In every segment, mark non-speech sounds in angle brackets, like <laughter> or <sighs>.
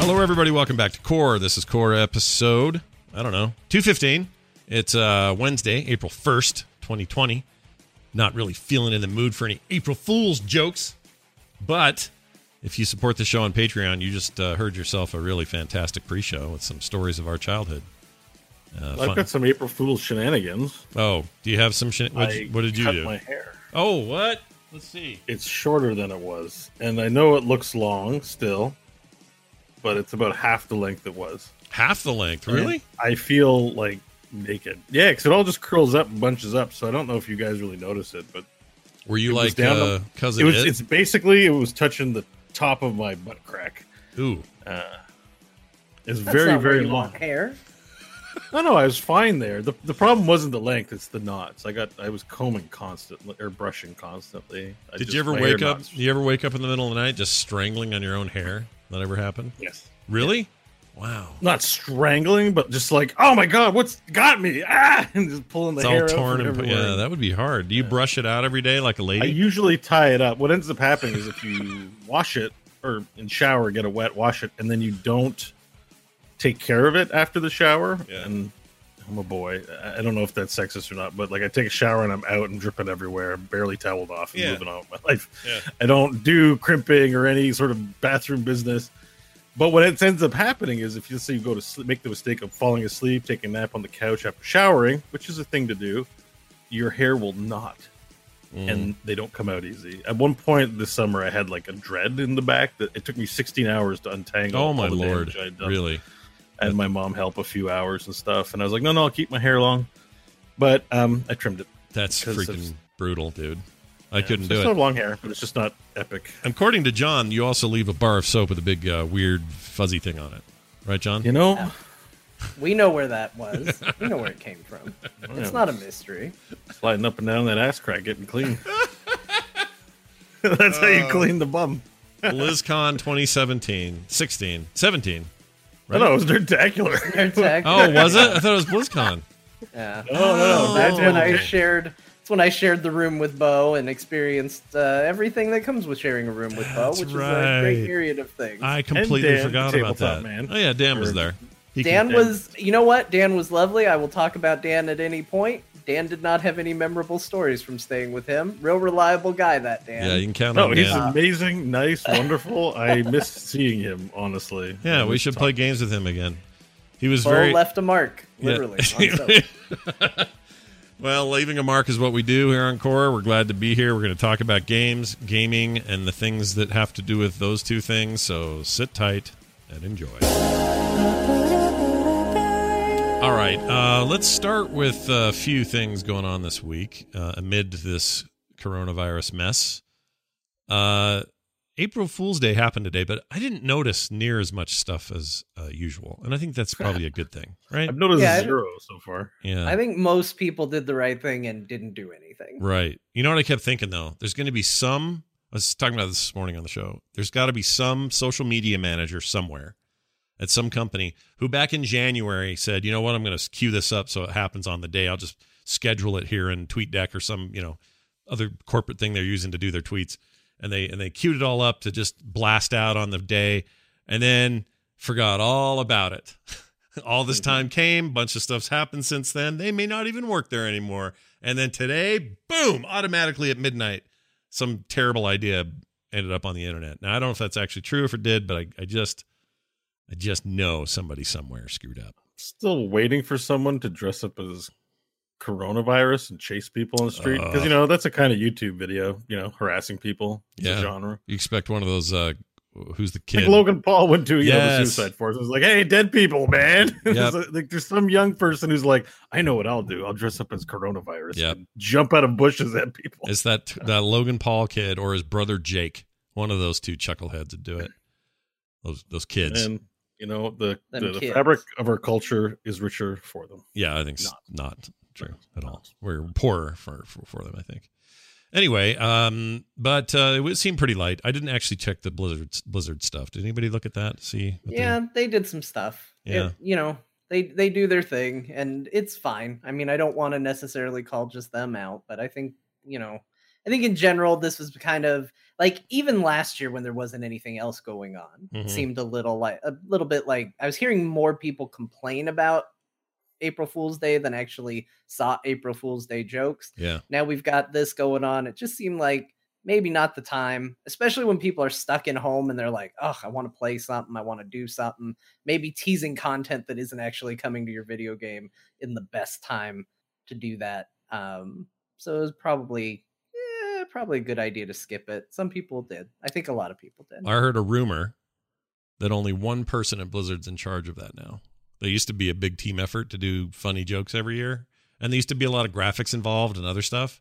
Hello, everybody. Welcome back to Core. This is Core episode, I don't know, 215. It's uh, Wednesday, April 1st, 2020. Not really feeling in the mood for any April Fool's jokes. But if you support the show on Patreon, you just uh, heard yourself a really fantastic pre show with some stories of our childhood. Uh, I've fun- got some April Fool's shenanigans. oh, do you have some? What, what did you cut do? My hair. Oh, what? Let's see. It's shorter than it was, and I know it looks long still, but it's about half the length it was. Half the length, really? I feel like naked. Yeah, because it all just curls up and bunches up. So I don't know if you guys really notice it, but Were you it like down to- uh, cousin it was. Ed? It's basically it was touching the top of my butt crack. Ooh, It's That's very not where very you long. want hair. No, no, I was fine there. the The problem wasn't the length; it's the knots. I got I was combing constantly or brushing constantly. I did just- you ever wake up? knots- You ever wake up in the middle of the night just strangling on your own hair? That ever happened? Yes. Really? Wow. not strangling, but just like, oh my god, what's got me? Ah, <laughs> and just pulling the It's hair all torn and yeah, that would be hard. Do you brush it out every day like a lady? I usually tie it up. What ends up happening is if you wash it or in shower, get a wet, wash it, and then you don't take care of it after the shower. Yeah. And I'm a boy. I don't know if that's sexist or not, but like I take a shower and I'm out and dripping everywhere, barely toweled off, and Yeah. moving on with my <laughs> life. Yeah. I don't do crimping or any sort of bathroom business. But what ends up happening is if you say you go to sleep, make the mistake of falling asleep, taking a nap on the couch after showering, which is a thing to do, your hair will knot Mm. and they don't come out easy. At one point this summer, I had like a dread in the back that it took me 16 hours to untangle. oh my lord! Really? I had my mom help a few hours and stuff, and I was like, no, no, I'll keep my hair long. But um, I trimmed it. That's freaking brutal, dude. I couldn't So do it. still have long hair, but it's just not epic. According to Jon, you also leave a bar of soap with a big uh, weird fuzzy thing on it, right, Jon? You know, We know where that was. we know where it came from. <laughs> It's not a mystery. sliding up and down that ass crack, getting clean. <laughs> <laughs> That's how Uh, you clean the bum. BlizzCon 2017, 16, 17. I know it was spectacular. Attack. Oh, was it? I thought it was BlizzCon. Yeah. No, no, no. That's That when I shared. That's when I shared the room with Beau and experienced uh, everything that comes with sharing a room with Beau, That's which is a great myriad of things. I completely Dan, forgot about that. man. Oh yeah, Dan was there. He Dan can- was, you know what? Dan was lovely. I will talk about Dan at any point. Dan did not have any memorable stories from staying with him. Real reliable guy, that Dan. Yeah, you can count No, on No, he's Dan. amazing, nice, wonderful. I miss seeing him, honestly. Yeah, we should talking- play games with him again. He was Beau very left a mark, literally. on <laughs> soap. well. Leaving a mark is what we do here on Core. We're glad to be here. We're going to talk about games, gaming, and the things that have to do with those two things. So sit tight and enjoy. All right, uh, let's start with a few things going on this week uh, amid this coronavirus mess. Uh, April Fool's Day happened today, but I didn't notice near as much stuff as uh, usual, and I think that's probably a good thing, right? I've noticed Yeah, zero so far. Yeah, I think most people did the right thing and didn't do anything. Right. You know what I kept thinking though? There's going to be some. I was talking about this this morning on the show. There's got to be some social media manager somewhere at some company who back in January said, "You know what? I'm going to queue this up so it happens on the day. I'll just schedule it here in TweetDeck or some you know other corporate thing they're using to do their tweets." And they and they queued it all up to just blast out on the day, and then forgot all about it. <laughs> all this mm-hmm. time came, bunch of stuff's happened since then. They may not even work there anymore. And then today, boom, automatically at midnight, some terrible idea ended up on the internet. Now I don't know if that's actually true if it did, but I, I just I just know somebody somewhere screwed up. Still waiting for someone to dress up as coronavirus and chase people on the street because Uh. you know that's a kind of YouTube video. You know, harassing people. It's Yeah. genre. You expect one of those uh who's the Like kid? Logan Paul went to you know, the Suicide Forest. It was like, hey, dead people, man. <laughs> Yep. like, like, there's some young person who's like, I know what I'll do. I'll dress up as coronavirus Yep. and jump out of bushes at people. It's that <laughs> that Logan Paul kid or his brother Jake. One of those two chuckleheads would do it. Those those kids. and you know, the the, the fabric of our culture is richer for them. yeah, I think Not. not, true at all. We're poorer for, for for them, I think. Anyway, um, but uh, it would seem pretty light. I didn't actually check the Blizzard Blizzard stuff. Did anybody look at that? See? what they- Yeah, they did some stuff. It- Yeah. you know, they they do their thing, and it's fine. I mean, I don't want to necessarily call just them out, but I think you know, I think in general, this was kind of like even last year when there wasn't anything else going on, Mhm. it seemed a little like a little bit like I was hearing more people complain about April Fool's Day than actually saw April Fool's Day jokes yeah. now we've got this going on. It just seemed like maybe not the time, especially when people are stuck in home and they're like, oh, I want to play something, I want to do something. Maybe teasing content that isn't actually coming to your video game in the best time to do that. Um, so it was probably, probably a good idea to skip it. Some people did. I think a lot of people did. I heard a rumor that only one person at Blizzard's in charge of that now. They used to be a big team effort to do funny jokes every year, and there used to be a lot of graphics involved and other stuff.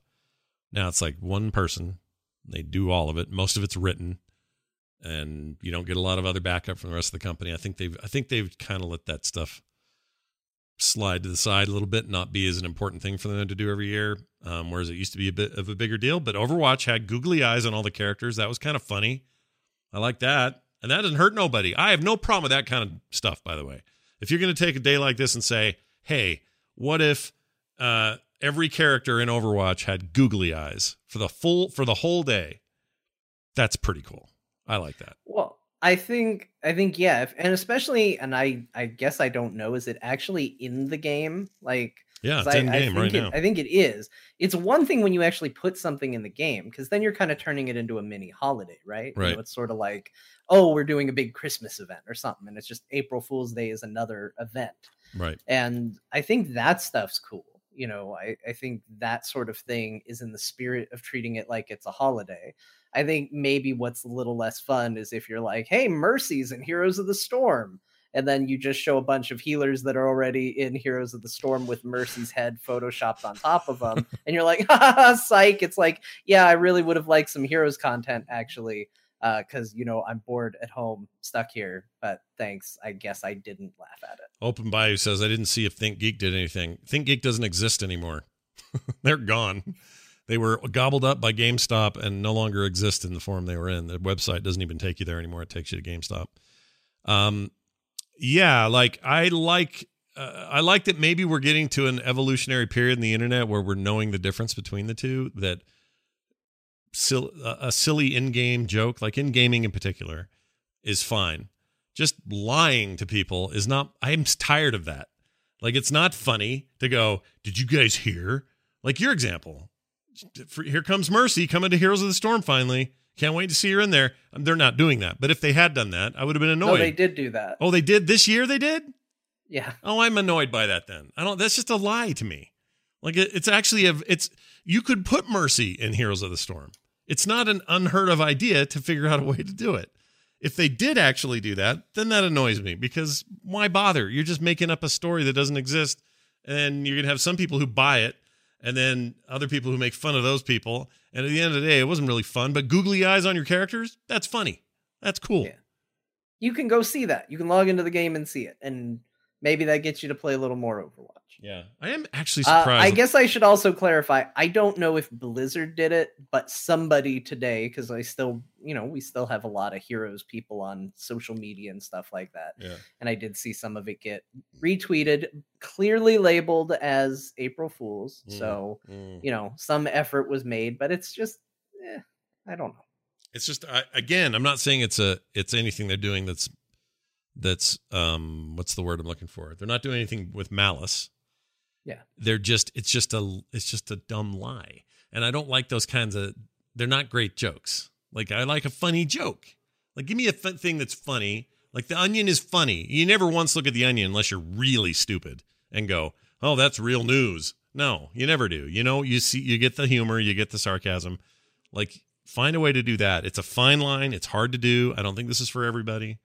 Now it's like one person. They do all of it. Most of it's written, and you don't get a lot of other backup from the rest of the company. I think they've I think they've kind of let that stuff slide to the side a little bit, not be as an important thing for them to do every year. Um, whereas it used to be a bit of a bigger deal. But Overwatch had googly eyes on all the characters. That was kind of funny. I like that. And that doesn't hurt nobody. I have no problem with that kind of stuff, by the way. If you're going to take a day like this and say, hey, what if uh, every character in Overwatch had googly eyes for the full for the whole day? That's pretty cool. I like that. Well, I think I think yeah, if, and especially and I I guess I don't know is it actually in the game like yeah, it's I, in I game right think now. I think it is. It's one thing when you actually put something in the game because then you're kind of turning it into a mini holiday, right? You know, Right. it's sort of like oh, we're doing a big Christmas event or something, and it's just April Fool's Day is another event right. and i think that stuff's cool you know I, I think that sort of thing is in the spirit of treating it like it's a holiday i think maybe what's a little less fun is if you're like hey mercies and heroes of the storm and then you just show a bunch of healers that are already in heroes of the storm with mercy's head photoshopped on top of them <laughs> and you're like ha, ha, ha, psych it's like yeah i really would have liked some heroes content actually uh, because you know i'm bored at home stuck here but thanks i guess i didn't laugh at it Open Bayou says I didn't see if ThinkGeek did anything. ThinkGeek doesn't exist anymore. <laughs> They're gone. They were gobbled up by GameStop and no longer exist in the form they were in. The website doesn't even take you there anymore. It takes you to GameStop. Um, yeah, like I like uh, I like that maybe we're getting to an evolutionary period in the internet where we're knowing the difference between the two. That sil- a silly in-game joke, like in gaming in particular, is fine. Just lying to people is not. I'm tired of that. Like it's not funny to go. Did you guys hear? Like your example. Here comes Mercy coming to Heroes of the Storm finally. Can't wait to see her in there. Um, They're not doing that. But if they had done that, I would have been annoyed. No, they did do that. Oh, they did this year. They did. Yeah. Oh, I'm annoyed by that. Then I don't. That's just a lie to me. Like it, it's actually a. It's you could put Mercy in Heroes of the Storm. It's not an unheard of idea to figure out a way to do it. If they did actually do that, then that annoys me because why bother? You're just making up a story that doesn't exist, and you're gonna have some people who buy it, and then other people who make fun of those people. And at the end of the day, it wasn't really fun. But googly eyes on your characters, that's funny. That's cool. Yeah. You can go see that. You can log into the game and see it. And maybe that gets you to play a little more Overwatch. Yeah, I am actually Uh, surprised. I guess I should also clarify. I don't know if Blizzard did it, but somebody today, because I still, you know, we still have a lot of heroes people on social media and stuff like that. Yeah. And I did see some of it get retweeted, clearly labeled as April Fools. Mm. So, Mm. you know, some effort was made, but it's just, eh, I don't know. it's just I, again i'm not saying it's a it's anything they're doing that's that's um what's the word i'm looking for they're not doing anything with malice Yeah. they're just it's just a it's just a dumb lie and i don't like those kinds of they're not great jokes like i like a funny joke like give me a th- thing that's funny like the onion is funny you never once look at the onion unless you're really stupid and go oh that's real news no you never do you know you see you get the humor you get the sarcasm like find a way to do that. It's a fine line. It's hard to do. I don't think this is for everybody.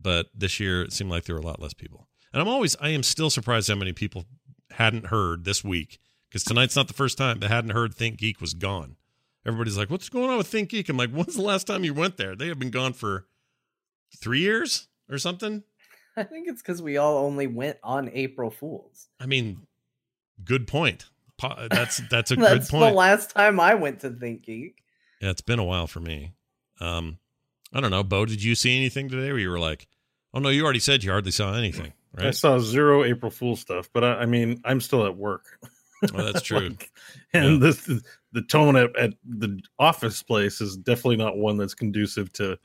But this year it seemed like there were a lot less people. And I'm always I am still surprised how many people hadn't heard this week because tonight's not the first time they hadn't heard ThinkGeek was gone. Everybody's like, "What's going on with ThinkGeek?" I'm like, "When's the last time you went there?" They have been gone for three years or something. I think it's because we all only went on April Fools. I mean, good point. That's that's a <laughs> That's good point. the last time I went to ThinkGeek. Yeah, it's been a while for me. Um, I don't know, Beau. Did you see anything today where you were like, "Oh no, you already said you hardly saw anything"? I saw zero April Fool stuff, but I, I mean, I'm still at work. Oh, that's <laughs> true. Like, and this the tone at, at the office place is definitely not one that's conducive to,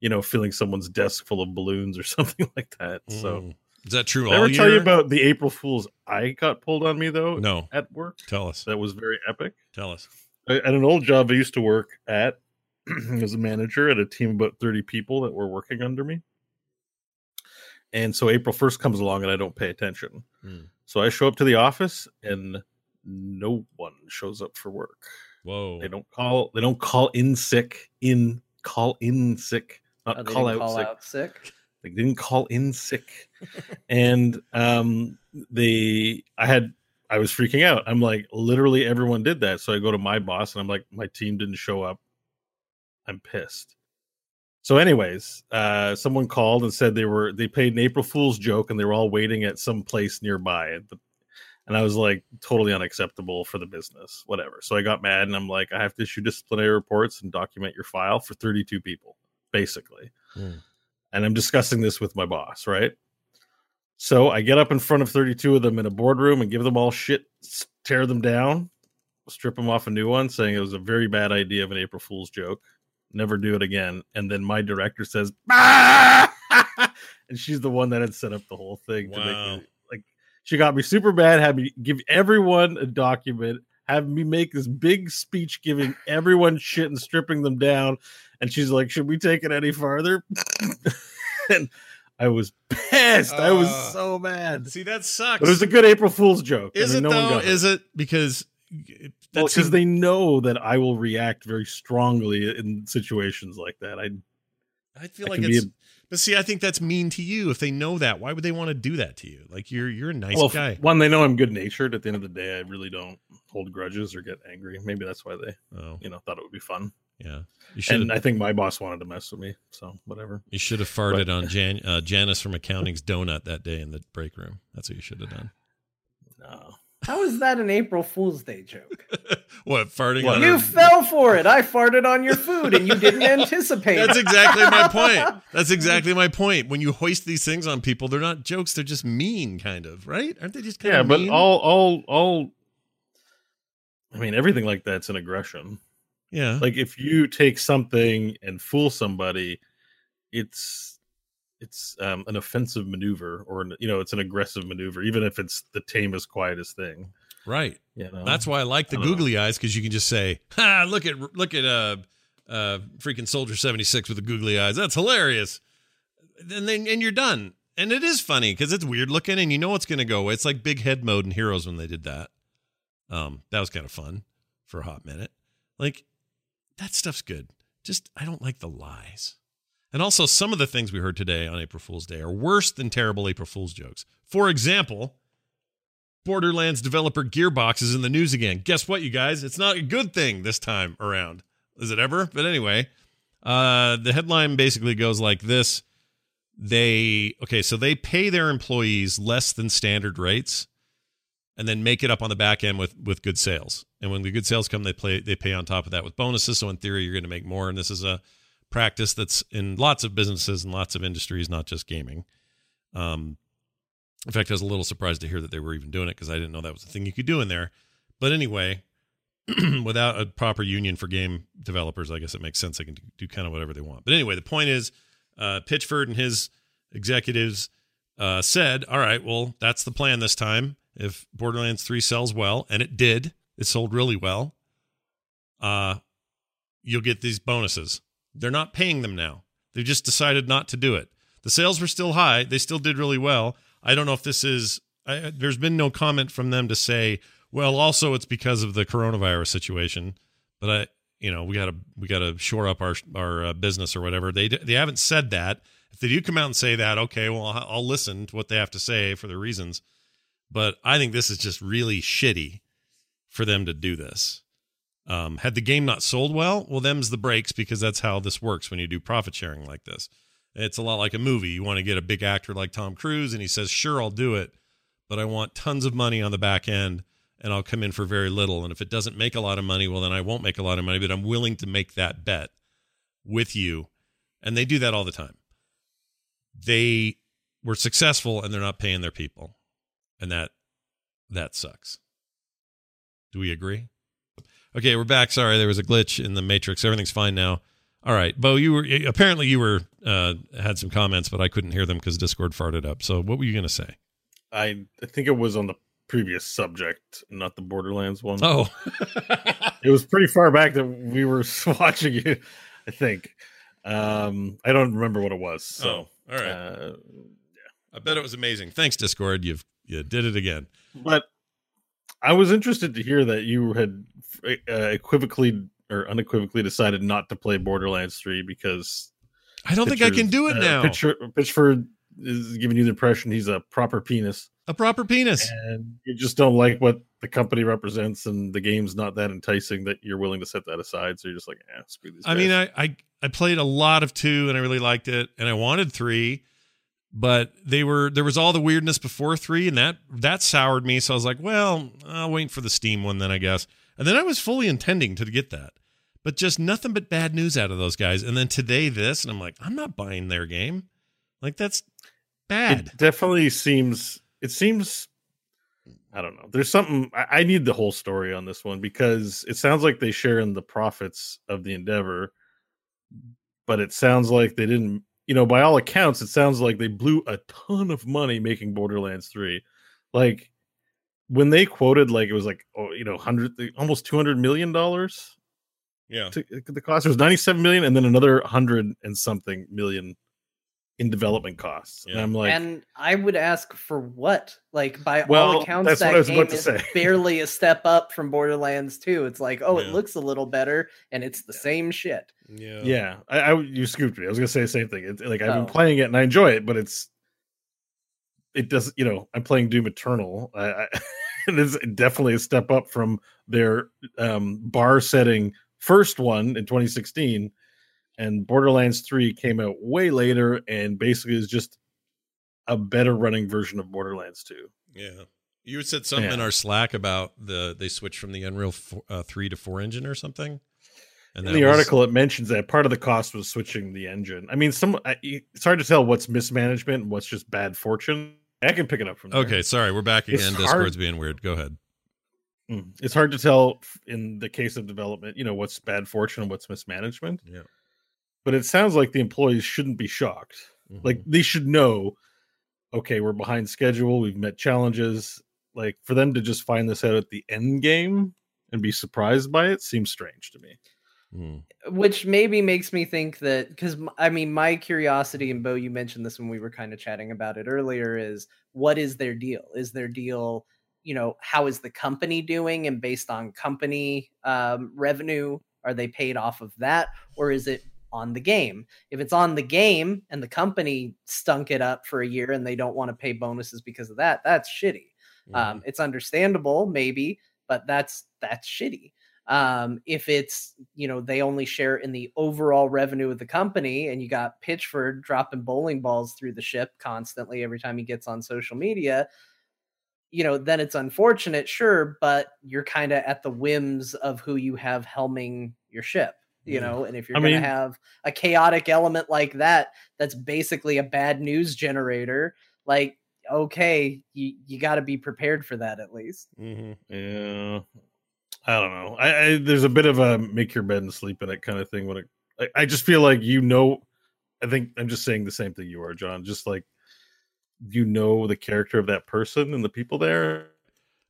you know, filling someone's desk full of balloons or <laughs> something like that. So, Mm. is that true? did I ever tell you about the April Fools I got pulled on me though No, at work? tell us. That was very epic. Tell us. I- At an old job I used to work at <clears throat> as a manager at a team of about 30 people that were working under me. And so April 1st comes along and I don't pay attention. Hmm. So I show up to the office and no one shows up for work. Whoa. They don't call they don't call in sick in call in sick, not Oh, call, out, call sick. out sick. They didn't call in sick. <laughs> and um they I had I was freaking out. I'm like, literally everyone did that. So I go to my boss and I'm like, my team didn't show up. I'm pissed. So, anyways, uh, someone called and said they were they paid an April Fool's joke and they were all waiting at some place nearby. And I was like, totally unacceptable for the business, whatever. So I got mad and I'm like, I have to issue disciplinary reports and document your file for 32 people, basically. Hmm. And I'm discussing this with my boss, right? So I get up in front of 32 of them in a boardroom and give them all shit, tear them down, strip them off a new one, saying it was a very bad idea of an April Fool's joke. Never do it again. And then my director says, "Ah!" <laughs> and she's the one that had set up the whole thing to make me like she got me super bad, had me give everyone a document, have me make this big speech giving everyone shit and stripping them down. And she's like, Should we take it any farther? <laughs> and I was pissed. I was Uh, so mad. See, that sucks. But it was a good April Fool's joke. is I it mean, no one though? Is it because that's because they know that I will react very strongly in situations like that. I I feel I like it's. but see, I think that's mean to you. If they know that, why would they want to do that to you? Like you're you're a nice well, guy. one they know I'm good natured. At the end of the day, I really don't hold grudges or get angry. Maybe that's why they, Oh, you know, thought it would be fun. yeah. You should And I think my boss wanted to mess with me, so whatever. you should have farted on <laughs> Jan, uh, Janice from accounting's donut that day in the break room. That's what you should have done. No, How is that an April Fool's Day joke? <laughs> what farting What? on You her? fell for it. I farted on your food and you didn't <laughs> anticipate. That's exactly my point. <laughs> That's exactly my point. When you hoist these things on people, they're not jokes. They're just mean, kind of, right? Aren't they just kind yeah, of but all, all, all. I mean, everything like that's an aggression. yeah. Like if you take something and fool somebody, it's it's um, an offensive maneuver, or you know, it's an aggressive maneuver, even if it's the tamest, quietest thing. right. You know, That's why I like the I don't know. googly eyes because you can just say, "Ha! Look at look at uh uh freaking Soldier seventy six with the googly eyes. That's hilarious." And then and you're done. And it is funny because it's weird looking, and you know what's going to go. away. It's like big head mode in Heroes when they did that. Um, that was kind of fun for a hot minute. Like that stuff's good. Just I don't like the lies. And also, some of the things we heard today on April Fool's Day are worse than terrible April Fool's jokes. For example, Borderlands developer Gearbox is in the news again. Guess what, you guys? It's not a good thing this time around. Is it ever? But anyway, uh, the headline basically goes like this. They, okay, so they pay their employees less than standard rates and then make it up on the back end with, with good sales. And when the good sales come, they play, they pay on top of that with bonuses. So in theory, you're going to make more. And this is a practice that's in lots of businesses and lots of industries, not just gaming. Um, in fact, I was a little surprised to hear that they were even doing it because I didn't know that was a thing you could do in there. But anyway, <clears throat> without a proper union for game developers, I guess it makes sense they can do kind of whatever they want. But anyway, the point is, uh, Pitchford and his executives uh, said, "All right, well, that's the plan this time. If Borderlands Three sells well, and it did, it sold really well. Uh, you'll get these bonuses. They're not paying them now. They've just decided not to do it. The sales were still high. They still did really well. I don't know if this is. I, there's been no comment from them to say, well, also it's because of the coronavirus situation. But I, you know, we got to we got to shore up our our uh, business or whatever. They they haven't said that. If they do come out and say that, okay, well, I'll listen to what they have to say for the reasons. But I think this is just really shitty for them to do this. Um, had the game not sold well, well, them's the breaks because that's how this works when you do profit sharing like this. It's a lot like a movie. You want to get a big actor like Tom Cruise, and he says, "Sure, I'll do it, but I want tons of money on the back end, and I'll come in for very little. And if it doesn't make a lot of money, well, then I won't make a lot of money, but I'm willing to make that bet with you." And they do that all the time. They were successful, and they're not paying their people, and that that sucks. Do we agree? Okay, we're back. Sorry, there was a glitch in the matrix. Everything's fine now. All right, Beau, you were apparently you were uh, had some comments, but I couldn't hear them because Discord farted up. So, what were you going to say? I I think it was on the previous subject, not the Borderlands one. Oh, <laughs> it was pretty far back that we were <laughs> watching you. I think. Um, I don't remember what it was. So, oh, all right. Uh, I bet it was amazing. Thanks, Discord. You've you did it again. But I was interested to hear that you had uh, equivocally or unequivocally decided not to play Borderlands 3 because I don't think I can do it uh, now. Pitcher, Pitchford is giving you the impression he's a proper penis. A proper penis. And you just don't like what the company represents and the game's not that enticing that you're willing to set that aside. So you're just like, eh, I guys. mean, I, I I played a lot of two and I really liked it and I wanted three, but they were there was all the weirdness before three and that that soured me. So I was like, well, I'll wait for the Steam one then, I guess. And then I was fully intending to get that. But just nothing but bad news out of those guys. And then today this, and I'm like, I'm not buying their game. Like that's bad. it definitely seems it seems I don't know. There's something I, I need the whole story on this one because it sounds like they share in the profits of the endeavor, but it sounds like they didn't. You know, by all accounts, it sounds like they blew a ton of money making Borderlands Three. Like when they quoted, like it was like oh, you know, hundred almost two hundred million dollars. yeah. To, the cost was ninety seven million, and then another hundred and something million in development costs. And I'm like, and I would ask for what? Like by Well, all accounts, that's what that I was game about to is say. <laughs> barely a step up from Borderlands 2. It's like, oh, Yeah. it looks a little better, and it's the same shit. Yeah. Yeah, I, I you scooped me. I was gonna say the same thing. It's like I've Oh. been playing it and I enjoy it, but it's it does. You know, I'm playing Doom Eternal, I, I, <laughs> and it's definitely a step up from their um, bar setting first one in 2016, and Borderlands 3 came out way later and basically is just a better running version of Borderlands 2. Yeah. You said something in Yeah. our Slack about the they switched from the Unreal four, uh, 3 to 4 engine or something. And in the was- article, it mentions that part of the cost was switching the engine. I mean, some I- it's hard to tell what's mismanagement and what's just bad fortune. I can pick it up from there. Okay, sorry, we're back It's again. hard- Discord's being weird. Go ahead. Mm. It's hard to tell in the case of development, you know, what's bad fortune and what's mismanagement. Yeah. But it sounds like the employees shouldn't be shocked. Like Mm-hmm. they should know, okay, we're behind schedule, we've met challenges. Like for them to just find this out at the end game and be surprised by it seems strange to me. Mhm. which maybe makes me think that because I mean, my curiosity and Beau, you mentioned this when we were kind of chatting about it earlier. Is what is their deal? Is their deal, you know, how is the company doing, and based on company um, revenue, are they paid off of that, or is it on the game? If it's on the game and the company stunk it up for a year and they don't want to pay bonuses because of that, that's shitty. Mm-hmm. Um, it's understandable, maybe, but that's that's shitty. Um, if it's you know they only share in the overall revenue of the company, and you got Pitchford dropping bowling balls through the ship constantly every time he gets on social media, you know, then it's unfortunate, sure, but you're kind of at the whims of who you have helming your ship. You Mm. know, and if you're I going to mean- have a chaotic element like that, that's basically a bad news generator. Like, okay, you you got to be prepared for that at least. Mhm. Yeah, I don't know. I, I there's a bit of a make your bed and sleep in it kind of thing. When it, I, I just feel like you know. I think I'm just saying the same thing you are, Jon. Just like you know the character of that person and the people there.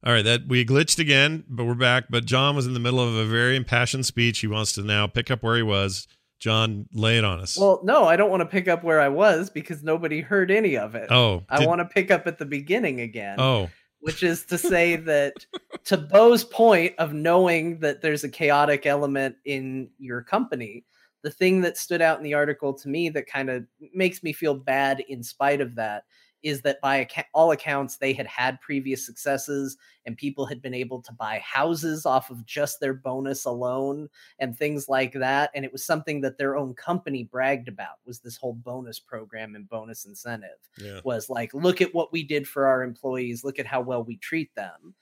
All right, that we glitched again, but we're back. But Jon was in the middle of a very impassioned speech. He wants to now pick up where he was. Jon, lay it on us. Well, no, I don't want to pick up where I was because nobody heard any of it. oh, I did- want to pick up at the beginning again. Oh, which is to say that to Beau's point of knowing that there's a chaotic element in your company, the thing that stood out in the article to me that kind of makes me feel bad in spite of that is that by all accounts they had had previous successes and people had been able to buy houses off of just their bonus alone and things like that and it was something that their own company bragged about was this whole bonus program and bonus incentive yeah. was like look at what we did for our employees look at how well we treat them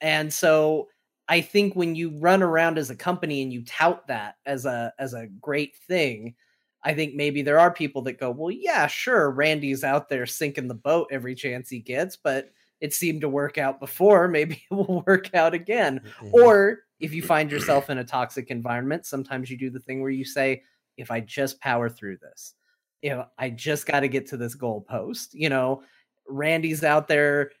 and so i think when you run around as a company and you tout that as a as a great thing I think maybe there are people that go, well, yeah, sure, Randy's out there sinking the boat every chance he gets, but it seemed to work out before. <laughs> Maybe it will work out again. Mm-hmm. Or if you find yourself in a toxic environment, sometimes you do the thing where you say, if I just power through this, you know, I just got to get to this goal post. You know, Randy's out there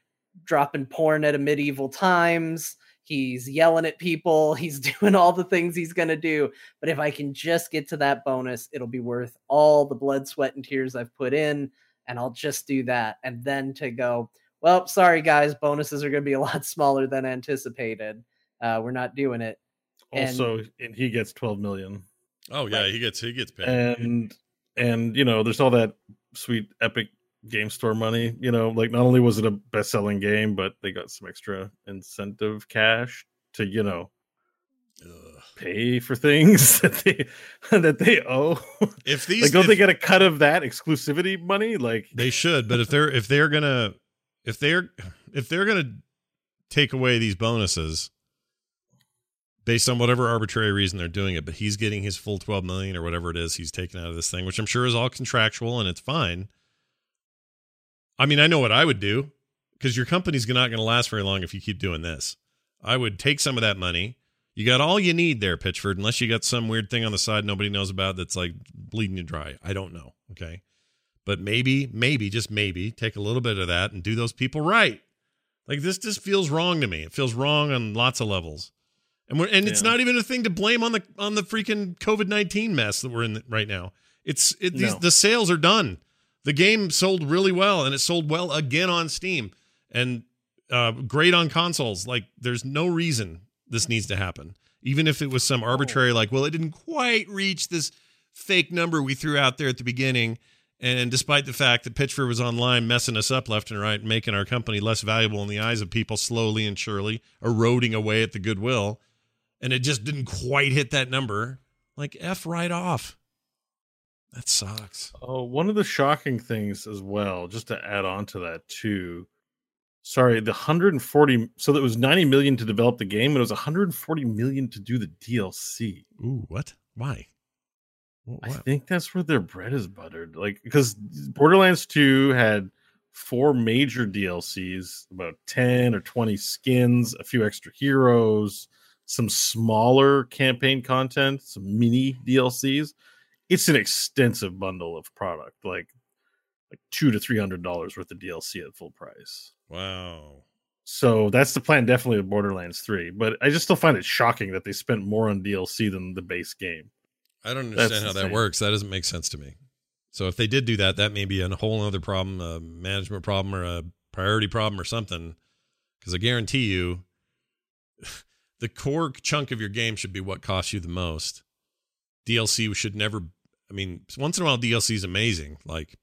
dropping porn at a medieval times He's yelling at people. <laughs> He's doing all the things he's going to do. But if I can just get to that bonus, it'll be worth all the blood, sweat, and tears I've put in. And I'll just do that. And then to go, well, sorry, guys, bonuses are going to be a <laughs> lot smaller than anticipated. Uh, we're not doing it. Also, and, and he gets 12 million. Oh, yeah, right. he gets he gets paid. And and you know, there's all that sweet epic game store money you know like not only was it a best-selling game but they got some extra incentive cash to you know Ugh. pay for things <laughs> that they that they owe if <laughs> these like don't if, they get a cut of that exclusivity money like they should but if they're if they're gonna if they're if they're gonna take away these bonuses based on whatever arbitrary reason they're doing it but he's getting his full 12 million or whatever it is he's taken out of this thing which i'm sure is all contractual and it's fine I mean, I know what I would do because your company's not going to last very long if you keep doing this. I would take some of that money. You got all you need there, Pitchford, unless you got some weird thing on the side nobody knows about that's like bleeding you dry. I don't know. Okay. But maybe, maybe, just maybe, take a little bit of that and do those people right. Like this just feels wrong to me. It feels wrong on lots of levels. And we're and yeah. it's not even a thing to blame on the on the freaking COVID nineteen mess that we're in right now. It's it, these, no. the sales are done the game sold really well and it sold well again on Steam and uh, great on consoles. Like, there's no reason this needs to happen. Even if it was some arbitrary, like, well, it didn't quite reach this fake number we threw out there at the beginning. And despite the fact that Pitchford was online messing us up left and right, making our company less valuable in the eyes of people slowly and surely, eroding away at the goodwill, and it just didn't quite hit that number, like F right off. That sucks. Oh, one of the shocking things as well, just to add on to that too. Sorry, the 140 so that was 90 million to develop the game, and it was 140 million to do the DLC. Ooh, what? Why? What? I think that's where their bread is buttered. Like because Borderlands 2 had four major DLCs, about 10 or 20 skins, a few extra heroes, some smaller campaign content, some mini DLCs it's an extensive bundle of product, like like two to three hundred dollars worth of DLC at full price. Wow. So that's the plan, definitely with Borderlands 3. But I just still find it shocking that they spent more on DLC than the base game. I don't understand that's how insane. that works. That doesn't make sense to me. So if they did do that, that may be a whole other problem, a management problem or a priority problem or something. Because I guarantee you, <laughs> the core chunk of your game should be what costs you the most. DLC should never I mean, once in a while DLC is amazing, like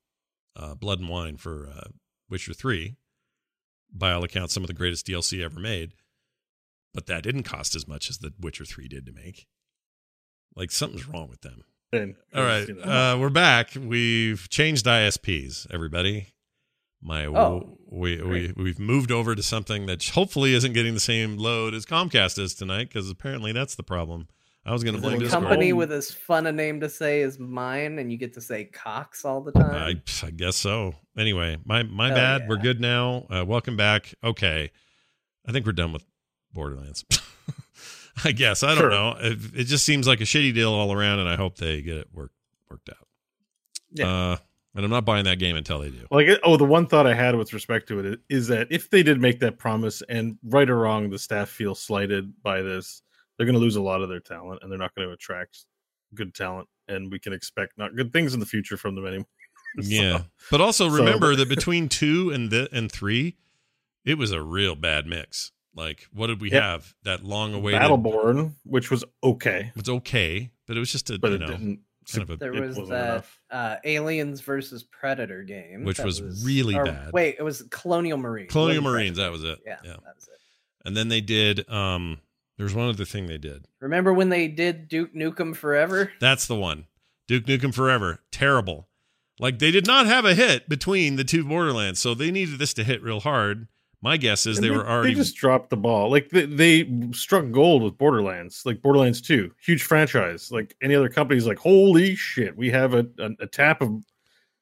uh, Blood and Wine for uh, Witcher Three. By all accounts, some of the greatest DLC ever made. But that didn't cost as much as the Witcher Three did to make. Like something's wrong with them. And, all right, uh, we're back. We've changed ISPs, everybody. My oh, we we we've moved over to something that hopefully isn't getting the same load as Comcast is tonight because apparently that's the problem. I was going to blame a company with as fun a name to say as mine, and you get to say Cox all the time. I, I guess so. Anyway, my my Hell bad. Yeah. We're good now. Uh, welcome back. Okay, I think we're done with Borderlands. <laughs> I guess I don't sure. know. It, it, just seems like a shitty deal all around, and I hope they get it worked worked out. Yeah. Uh, and I'm not buying that game until they do. Like, oh, the one thought I had with respect to it is that if they did make that promise, and right or wrong, the staff feels slighted by this, they're going to lose a lot of their talent and they're not going to attract good talent and we can expect not good things in the future from them anymore. <laughs> so, yeah. But also remember so, <laughs> that between 2 and the and 3 it was a real bad mix. Like, what did we Yep. have? That long awaited. Battleborn, which was okay, It's okay, but it was just a but you it know didn't. kind of a There was wasn't that uh, Aliens versus Predator game, Which that was really or bad. Wait, it was Colonial Marines. Colonial Marines. Predator. That was it. Yeah, yeah. that was it. And then they did. um There's one other thing they did. Remember when they did Duke Nukem Forever? <laughs> That's the one. Duke Nukem Forever. Terrible. Like they did not have a hit between the two Borderlands, so they needed this to hit real hard. My guess is And they were already. They just dropped the ball. Like they, they struck gold with Borderlands, like Borderlands Two, huge franchise. Like any other company's like, holy shit, we have a a, a tap of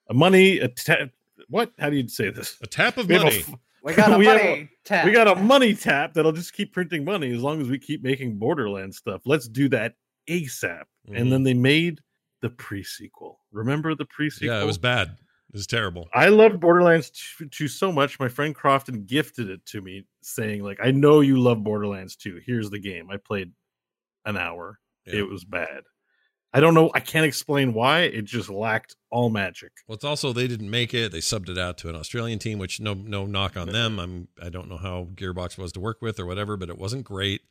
a money. A tap. What? How do you say this? a tap of We have a money. f- We got <laughs> a We have money tap. we got a money tap that'll just keep printing money as long as we keep making Borderlands stuff. Let's do that ASAP. Mhm. And then they made the pre sequel. Remember the pre sequel? yeah, it was bad. It was terrible. I loved Borderlands 2, 2 so much. My friend Crofton gifted it to me, saying, "Like, I know you love Borderlands 2. Here's the game." I played an hour. Yeah. It was bad. I don't know. I can't explain why. It just lacked all magic. Well, it's also they didn't make it. They subbed it out to an Australian team, which no no knock on them. I'm I don't know how Gearbox was to work with or whatever, but it wasn't great.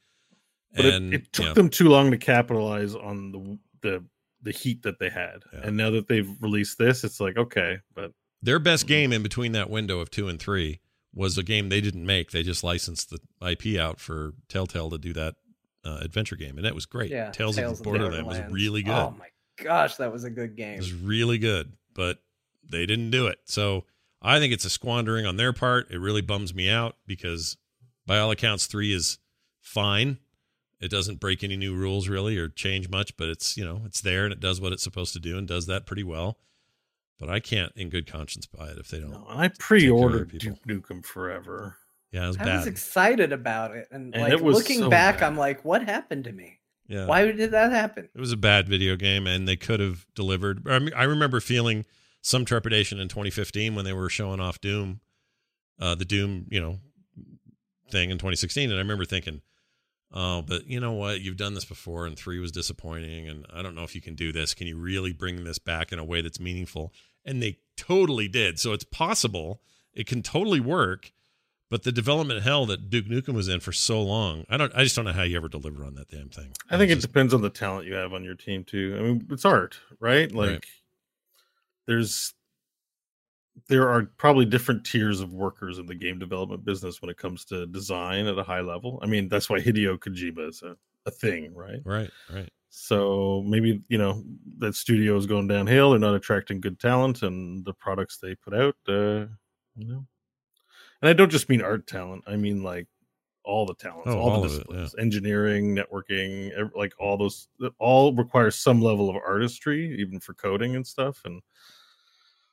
But and it, it took yeah, them too long to capitalize on the the the heat that they had. Yeah. And now that they've released this, it's like okay, but their best Mhm. game in between that window of two and three was a game they didn't make. They just licensed the IP out for Telltale to do that uh, adventure game, and that was great. yeah, Tales, of the Borderland was really good. Oh my gosh, that was a good game. It was really good, but they didn't do it. So I think it's a squandering on their part. It really bums me out because, by all accounts, three is fine. It doesn't break any new rules really or change much, but it's you know it's there and it does what it's supposed to do and does that pretty well. But I can't, in good conscience, buy it if they don't. no, I pre-ordered. Duke Nukem Forever. Yeah, it was I bad. was excited about it, and, And like it was looking so back, bad. I'm like, what happened to me? yeah, Why did that happen? It was a bad video game, and they could have delivered. I, mean, I remember feeling some trepidation in 2015 when they were showing off Doom, uh, the Doom, you know, thing in 2016, and I remember thinking, "Oh, but you know what? You've done this before, and three was disappointing, and I don't know if you can do this. Can you really bring this back in a way that's meaningful?" And they totally did. So it's possible. It can totally work. But the development hell that Duke Nukem was in for so long, I don't. I just don't know how you ever deliver on that damn thing. I think it just- depends on the talent you have on your team too. I mean, it's art, right? Like Right. there's there are probably different tiers of workers in the game development business when it comes to design at a high level. I mean, that's why Hideo Kojima is a, a thing, right? right, right. So maybe, you know, that studio is going downhill, they're not attracting good talent and the products they put out, uh, you know. And I don't just mean art talent, I mean like all the talents, Oh, all, all the of it, disciplines, engineering, networking, like all those all require some level of artistry, even for coding and stuff. And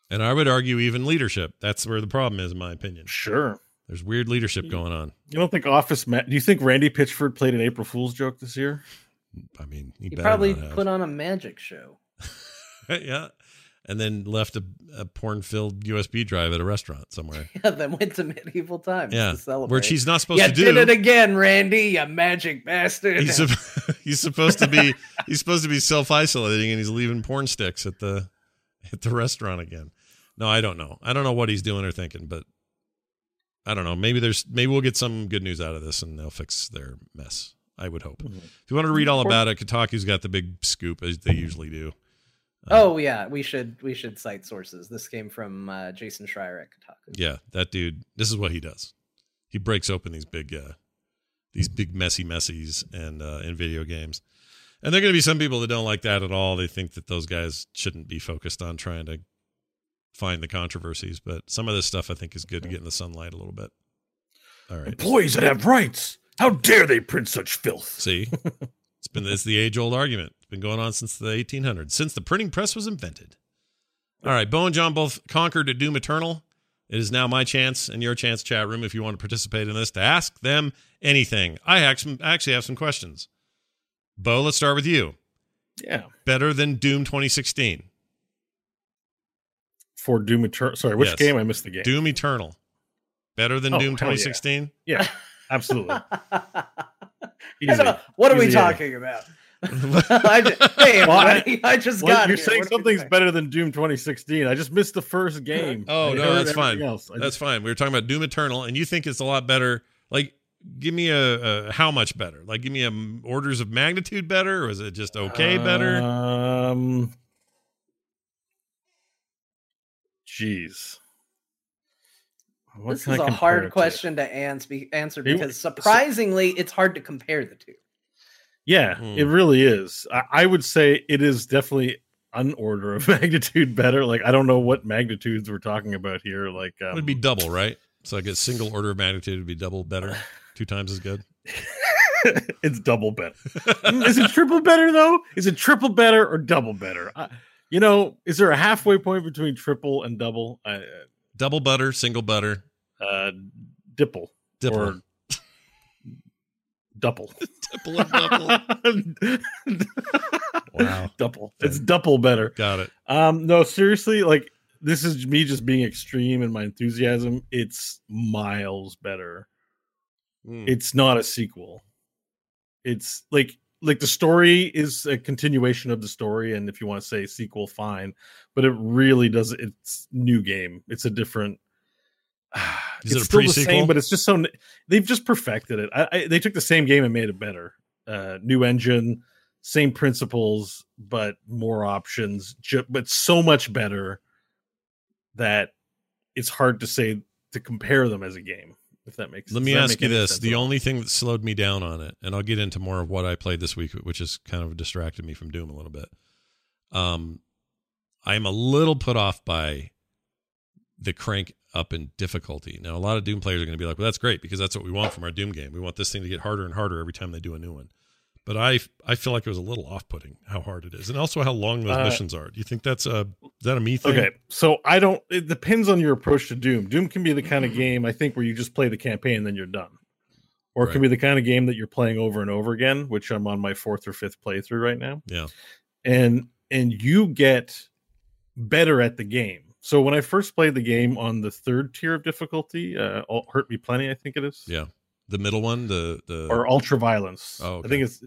And I would argue even leadership. That's where the problem is, in my opinion. sure. There's weird leadership mm. going on. You don't think Office Matt? Do you think Randy Pitchford played an April Fool's joke this year? I mean, he, He probably put on a magic show. <laughs> yeah, and then left a, a porn-filled USB drive at a restaurant somewhere. <laughs> Yeah, then went to medieval times Yeah, to celebrate. where she's not supposed you to did it again, Randy, you magic bastard. He's, sup- <laughs> he's supposed to be he's supposed to be self-isolating, and he's leaving porn sticks at the at the restaurant again. No, I don't know. I don't know what he's doing or thinking, but I don't know. Maybe there's maybe we'll get some good news out of this, and they'll fix their mess. I would hope. Mhm. If you want to read all about it, Kotaku's got the big scoop as they usually do. Uh, oh yeah, we should we should cite sources. This came from uh, Jason Schreier at Kotaku. yeah, that dude. This is what he does. He breaks open these big, uh, these big messy messies and uh, in video games. And there are going to be some people that don't like that at all. They think that those guys shouldn't be focused on trying to find the controversies. But some of this stuff I think is good to get in the sunlight a little bit. All right. Employees that have rights. How dare they print such filth? See, <laughs> it's been it's the age old argument. It's been going on since the 1800s, since the printing press was invented. All right, Beau and Jon both conquered Doom Eternal. It is now my chance and your chance, chat room, if you want to participate in this, to ask them anything. I actually actually have some questions. Beau, let's start with you. Yeah. Better than Doom 2016? For Doom Eternal. Sorry, which Yes. game? I missed the game. Doom Eternal. Better than Oh, Doom hell yeah. 2016? Yeah, absolutely. <laughs> I Easy. what are we Easy, yeah. talking about? <laughs> <laughs> I just, hey, Well, I- everybody, I, just Well, got you're here. saying What do you something's better than Doom 2016. I just missed the first <laughs> game. Oh I no, that's fine. Else. That's just- fine. We were talking about Doom Eternal, and you think it's a lot better. Like, give me a, a how much better? Like, give me a m- orders of magnitude better, or is it just okay better? Um, jeez. What This is I a compare it hard question to ans- be- answer It- because surprisingly, it's hard to compare the two. Yeah, Hmm. it really is. I, I would say it is definitely an order of <laughs> magnitude better. Like I don't know what magnitudes we're talking about here. Like um, it would be double, right? So like a single order of magnitude would be double better, <laughs> two times as good. <laughs> it's double better. is it triple better though? Is it triple better or double better? I, you know, is there a halfway point between triple and double? Uh, Double butter, single butter, uh, dipple dipple, or double. <laughs> dipple and double. <laughs> Wow. double. It's double better. Got it. Um, no, seriously, like this is me just being extreme in my enthusiasm. It's miles better. Mm. It's not a sequel. It's like like the story is a continuation of the story, and if you want to say sequel, fine. But it really does. It's new game. It's a different. <sighs> Is it it's a still the same, but it's just so they've just perfected it. I, I, they took the same game and made it better. Uh, new engine, same principles, but more options. Ju- but so much better that it's hard to say to compare them as a game. If that makes. Let me ask you this: the only thing that slowed me down on it, and I'll get into more of what I played this week, which has kind of distracted me from Doom a little bit. Um, I am a little put off by the crank up in difficulty. Now, a lot of Doom players are going to be like, "Well, that's great because that's what we want from our Doom game. We want this thing to get harder and harder every time they do a new one." But I, I feel like it was a little off-putting how hard it is, and also how long those Uh, missions are. Do you think that's a is that a me thing? Okay, so I don't. It depends on your approach to Doom. Doom can be the kind of game I think where you just play the campaign and then you're done, or it can be the kind of game that you're playing over and over again, which I'm on my fourth or fifth playthrough right now. Yeah. and and you get better at the game. So when I first played the game on the third tier of difficulty, uh, Hurt Me Plenty, I think it is, Yeah. The middle one, the the or Ultra Violence. Oh, okay. I think it's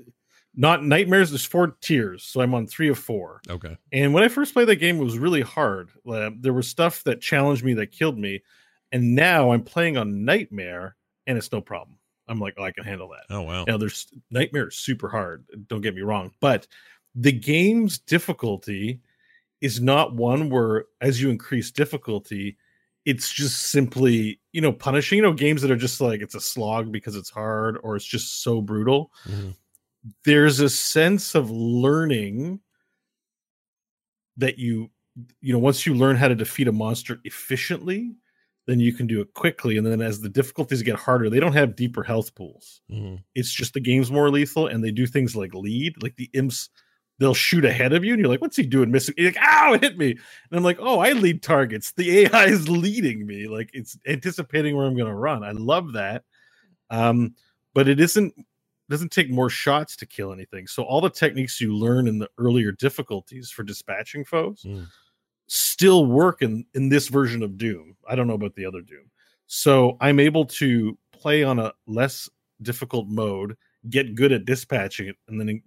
not Nightmares. There's four tiers, so I'm on three of four. okay. And when I first played that game, it was really hard. Uh, there was stuff that challenged me that killed me, and now I'm playing on Nightmare, and it's no problem. I'm like, oh, I can handle that. Oh wow. Now, there's Nightmare is super hard. Don't get me wrong, but the game's difficulty is not one where, as you increase difficulty, it's just simply you know punishing. You know, games that are just like it's a slog because it's hard, or it's just so brutal Mhm. there's a sense of learning that you you know once you learn how to defeat a monster efficiently then you can do it quickly and then as the difficulties get harder they don't have deeper health pools Mhm. it's just the game's more lethal and they do things like lead like the imps they'll shoot ahead of you and you're like what's he doing missing you're like ow it hit me. And i'm like oh i lead targets. The ai is leading me. Like it's anticipating where i'm going to run. I love that. Um but it isn't doesn't take more shots to kill anything. So all the techniques you learn in the earlier difficulties for dispatching foes Mm. still work in in this version of doom. I don't know about the other doom. So i'm able to play on a less difficult mode get good at dispatching it and then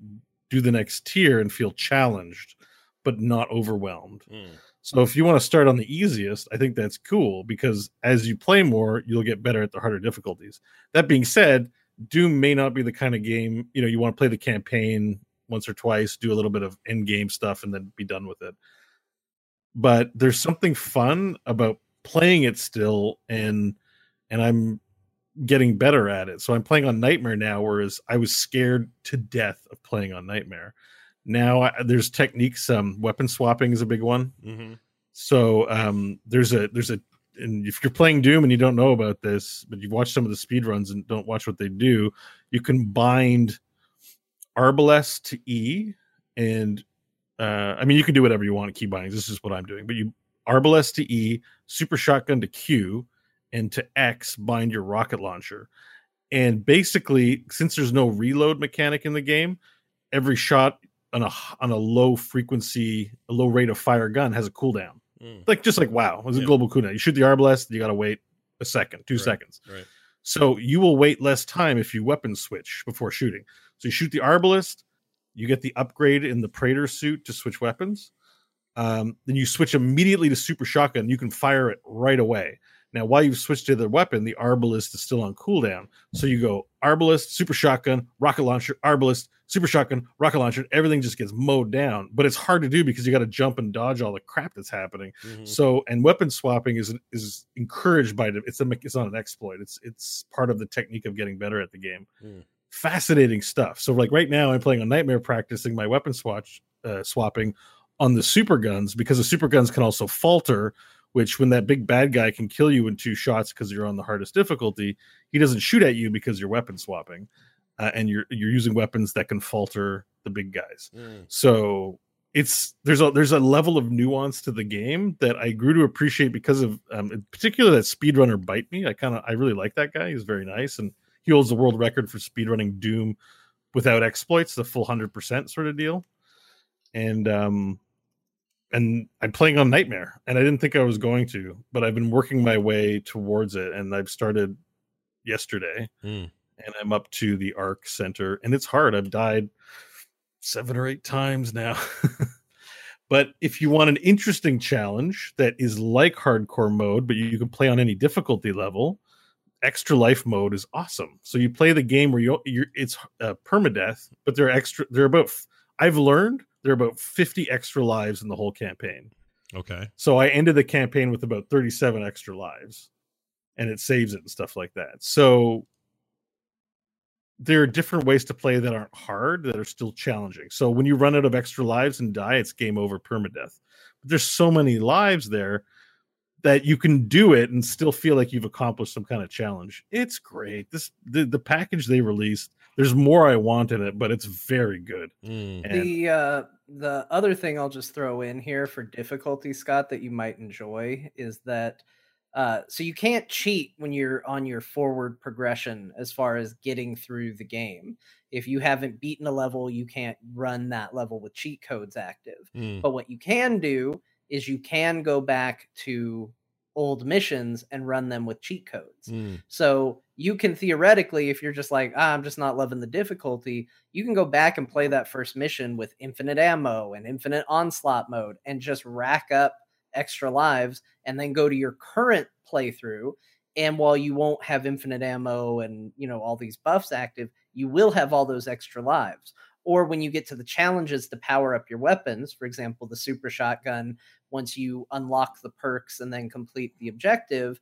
do the next tier and feel challenged but not overwhelmed. Mm. so if you want to start on the easiest i think that's cool because as you play more you'll get better at the harder difficulties. That being said doom may not be the kind of game you know you want to play the campaign once or twice do a little bit of end game stuff and then be done with it. But there's something fun about playing it still and and i'm getting better at it. So i'm playing on nightmare now whereas i was scared to death of playing on nightmare. Now I, there's techniques um weapon swapping is a big one. Mhm. so um there's a there's a and if you're playing doom and you don't know about this but you've watched some of the speed runs and don't watch what they do you can bind arbalest to e and uh i mean you can do whatever you want at key bindings. This is what i'm doing but you arbalest to e super shotgun to q and to x bind your rocket launcher and basically since there's no reload mechanic in the game every shot on a on a low frequency a low rate of fire gun has a cooldown Mm. like just like wow, it's a global cooldown. You shoot the arbalest, you gotta wait a second, two Right. seconds. Right. So you will wait less time if you weapon switch before shooting. So you shoot the arbalest, you get the upgrade in the Praetor suit to switch weapons. Um, then you switch immediately to super shotgun. You can fire it right away. Now, while you've switched to the weapon, the arbalist is still on cooldown. So you go arbalist, super shotgun, rocket launcher, arbalist, super shotgun, rocket launcher. Everything just gets mowed down. But it's hard to do because you got to jump and dodge all the crap that's happening. Mm-hmm. So, and weapon swapping is is encouraged by it. It's a it's not an exploit. It's it's part of the technique of getting better at the game. Mm. Fascinating stuff. So, like right now, I'm playing a nightmare, practicing my weapon swatch uh, swapping on the super guns because the super guns can also falter which when that big bad guy can kill you in two shots because you're on the hardest difficulty, he doesn't shoot at you because you're weapon swapping, uh, and you're you're using weapons that can falter the big guys. Mm. So it's there's a there's a level of nuance to the game that I grew to appreciate because of um, in particular that speedrunner bite me. I kind of I really like that guy. He's very nice and he holds the world record for speedrunning Doom without exploits, the full hundred percent sort of deal. And um, and I'm playing on Nightmare, and I didn't think I was going to, but I've been working my way towards it, and I've started yesterday, mm. and I'm up to the Arc Center, and it's hard. I've died seven or eight times now. <laughs> but if you want an interesting challenge that is like hardcore mode, but you can play on any difficulty level, extra life mode is awesome. So you play the game where you you're it's uh, permadeath, but they're extra. They're about. I've learned there are about 50 extra lives in the whole campaign. Okay. So I ended the campaign with about 37 extra lives and it saves it and stuff like that. So there are different ways to play that aren't hard that are still challenging. So when you run out of extra lives and die, it's game over permadeath. But there's so many lives there that you can do it and still feel like you've accomplished some kind of challenge. It's great. This the, the package they released. There's more I want in it, but it's very good. Mm. And, the uh, the other thing I'll just throw in here for difficulty, Scott, that you might enjoy is that uh, so you can't cheat when you're on your forward progression as far as getting through the game. If you haven't beaten a level, you can't run that level with cheat codes active. Mm. But what you can do is you can go back to old missions and run them with cheat codes. Mm. So you can theoretically, if you're just like, ah, I'm just not loving the difficulty, you can go back and play that first mission with infinite ammo and infinite onslaught mode and just rack up extra lives and then go to your current playthrough. And while you won't have infinite ammo and you know all these buffs active, you will have all those extra lives or when you get to the challenges to power up your weapons, for example, the super shotgun, once you unlock the perks and then complete the objective,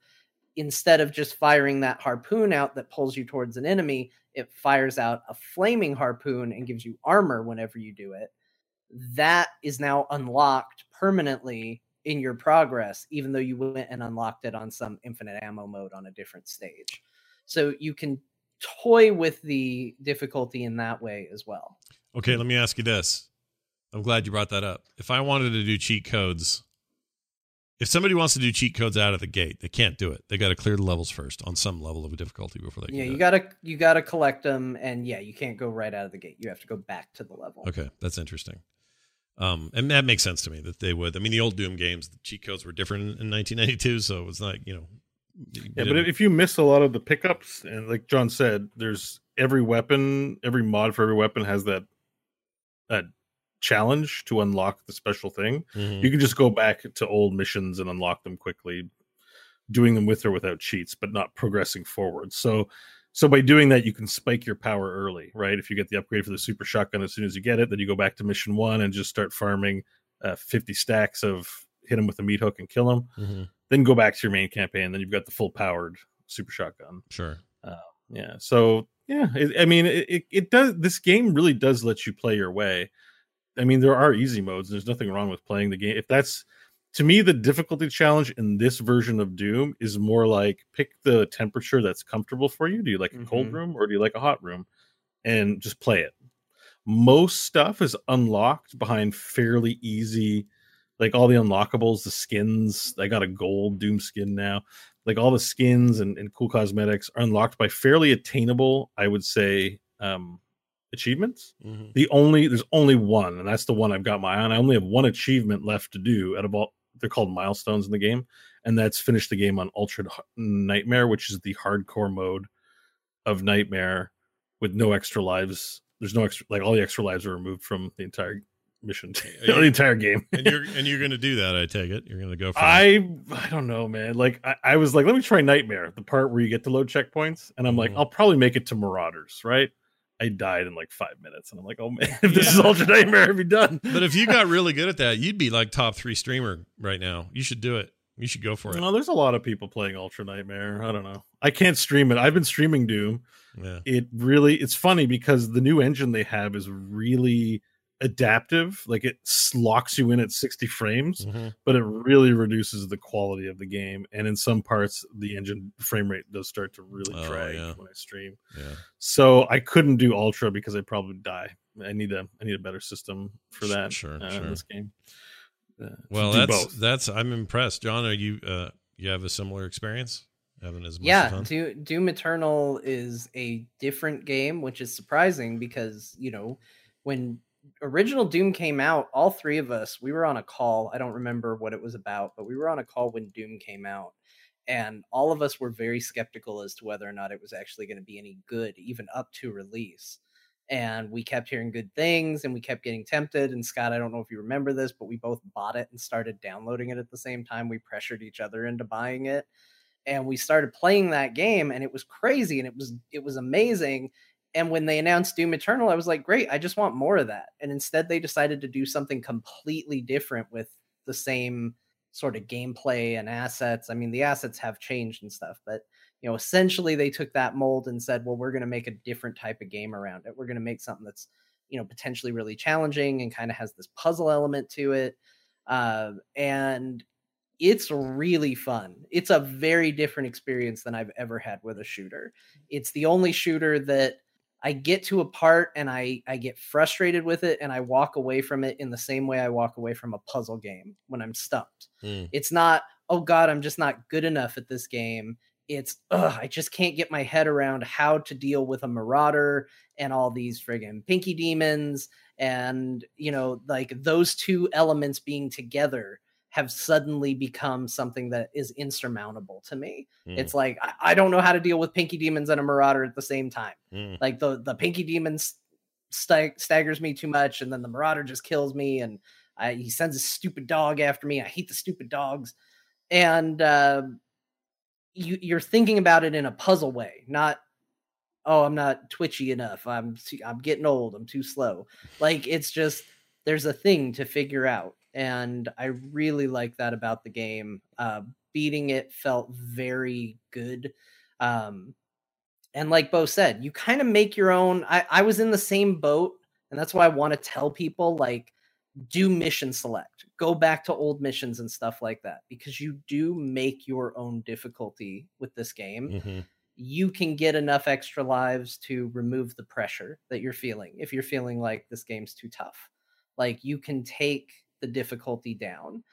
instead of just firing that harpoon out that pulls you towards an enemy, it fires out a flaming harpoon and gives you armor whenever you do it. That is now unlocked permanently in your progress, even though you went and unlocked it on some infinite ammo mode on a different stage. So you can toy with the difficulty in that way as well. Okay, let me ask you this. I'm glad you brought that up. If I wanted to do cheat codes, if somebody wants to do cheat codes out of the gate, they can't do it. They got to clear the levels first on some level of difficulty before they. Can. Yeah, you got to you got to collect them, and yeah, you can't go right out of the gate. You have to go back to the level. Okay, that's interesting. Um, and that makes sense to me that they would. I mean, the old Doom games, the cheat codes were different in 1992, so it's not you know yeah, but if you miss a lot of the pickups, and like Jon said, there's every weapon, every mod for every weapon has that that challenge to unlock the special thing. Mm-hmm. You can just go back to old missions and unlock them quickly, doing them with or without cheats, but not progressing forward. So so by doing that, you can spike your power early, right? If you get the upgrade for the super shotgun as soon as you get it, then you go back to mission one and just start farming uh, 50 stacks of hit him with a meat hook and kill him. Mm-hmm then go back to your main campaign. Then you've got the full powered super shotgun. Sure. Uh, yeah. So yeah, it, I mean, it, it, it does. This game really does let you play your way. I mean, there are easy modes. There's nothing wrong with playing the game. If that's to me, the difficulty challenge in this version of Doom is more like pick the temperature that's comfortable for you. Do you like a mm-hmm. cold room or do you like a hot room? And just play it. Most stuff is unlocked behind fairly easy like all the unlockables, the skins. I got a gold Doom skin now. Like all the skins and, and cool cosmetics are unlocked by fairly attainable, I would say, um, achievements. Mm-hmm. The only there's only one, and that's the one I've got my eye on. I only have one achievement left to do out of all they're called milestones in the game, and that's finish the game on Ultra Nightmare, which is the hardcore mode of Nightmare with no extra lives there's no extra like all the extra lives are removed from the entire mission, <laughs> the entire game. and you're and you're going to do that. I take it. You're going to go for. I I don't know, man. Like I, I was like, let me try Nightmare, the part where you get to load checkpoints, and I'm like, Mhm. I'll probably make it to Marauders, right? I died in like five minutes, and I'm like, oh man, <laughs> if this is Ultra Nightmare, I'd be done. But if you got really <laughs> good at that, you'd be like top three streamer right now. You should do it. You should go for it. No, there's a lot of people playing Ultra Nightmare. I don't know. I can't stream it. I've been streaming Doom. Yeah. It really it's funny because the new engine they have is really adaptive. Like it locks you in at 60 frames, Mhm. but it really reduces the quality of the game. And in some parts, the engine frame rate does start to really Oh, drag yeah. when I stream. Yeah. So I couldn't do Ultra because I'd probably die. I need a I need a better system for that sure, uh, sure. in this game. Uh, Well, that's both. that's. I'm impressed, Jon. Are you? uh You have a similar experience? Having as much yeah fun? Do- doom eternal is a different game which is surprising because you know when original doom came out all three of us we were on a call i don't remember what it was about but we were on a call when doom came out and all of us were very skeptical as to whether or not it was actually going to be any good even up to release and we kept hearing good things and we kept getting tempted and scott i don't know if you remember this but we both bought it and started downloading it at the same time we pressured each other into buying it and we started playing that game and it was crazy and it was it was amazing and when they announced doom eternal i was like great i just want more of that and instead they decided to do something completely different with the same sort of gameplay and assets i mean the assets have changed and stuff but you know essentially they took that mold and said well we're going to make a different type of game around it we're going to make something that's you know potentially really challenging and kind of has this puzzle element to it uh, and it's really fun. It's a very different experience than I've ever had with a shooter. It's the only shooter that I get to a part and I I get frustrated with it and I walk away from it in the same way I walk away from a puzzle game when I'm stumped. Mm. It's not, oh god, I'm just not good enough at this game. It's ugh, I just can't get my head around how to deal with a marauder and all these friggin' pinky demons and you know like those two elements being together have suddenly become something that is insurmountable to me. Mm. It's like I, I don't know how to deal with pinky demons and a marauder at the same time. Mm. Like the the pinky Demons st- staggers me too much, and then the marauder just kills me, and I, he sends a stupid dog after me. I hate the stupid dogs, and uh, you you're thinking about it in a puzzle way, not oh I'm not twitchy enough. I'm I'm getting old. I'm too slow. Like it's just there's a thing to figure out and i really like that about the game. Uh beating it felt very good um and like Beau said you kind of make your own i i was in the same boat and that's why i want to tell people like do mission select go back to old missions and stuff like that because you do make your own difficulty with this game. Mhm. you can get enough extra lives to remove the pressure that you're feeling if you're feeling like this game's too tough. Like you can take the difficulty down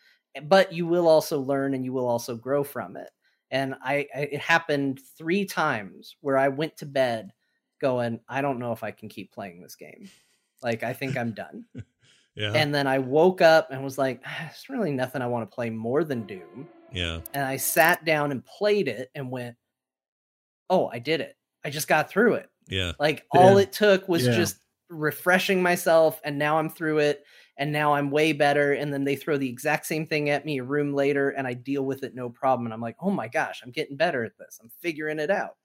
but you will also learn and you will also grow from it and I, I it happened three times where i went to bed going i don't know if i can keep playing this game like i think i'm done <laughs> Yeah. and then i woke up and was like "Ah, there's really nothing i want to play more than doom yeah. and I sat down and played it and went, "Oh, I did it. I just got through it. Yeah. Like all Yeah. it took was Yeah. just refreshing myself and now I'm through it and now I'm way better and then they throw the exact same thing at me a room later and I deal with it no problem and I'm like, "Oh my gosh, I'm getting better at this. I'm figuring it out."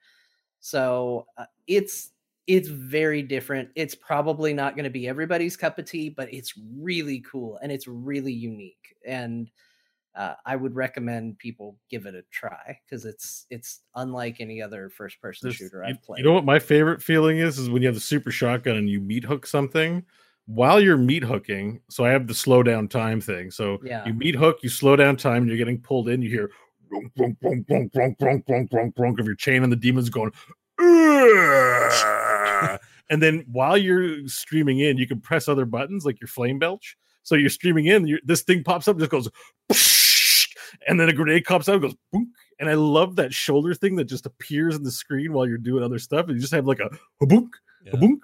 So, uh, it's it's very different. It's probably not going to be everybody's cup of tea, but it's really cool and it's really unique. And uh, I would recommend people give it a try because it's it's unlike any other first person There's- shooter I've played. you know what my favorite feeling is? Is when you have the super shotgun and you meat hook something. While you're meat hooking, so I have the slow down time thing. So Yeah. you meat hook, you slow down time, and you're getting pulled in. You hear brunk, brunk, brunk, brunk, brunk, brunk, brunk, brunk, brunk of your chain, and the demons going. And then while you're streaming in, you can press other buttons like your flame belch. So you're streaming in, you this thing pops up, just goes, and then a grenade pops out, and goes, boink. and I love that shoulder thing that just appears in the screen while you're doing other stuff. And you just have like a boink, yeah. a boink.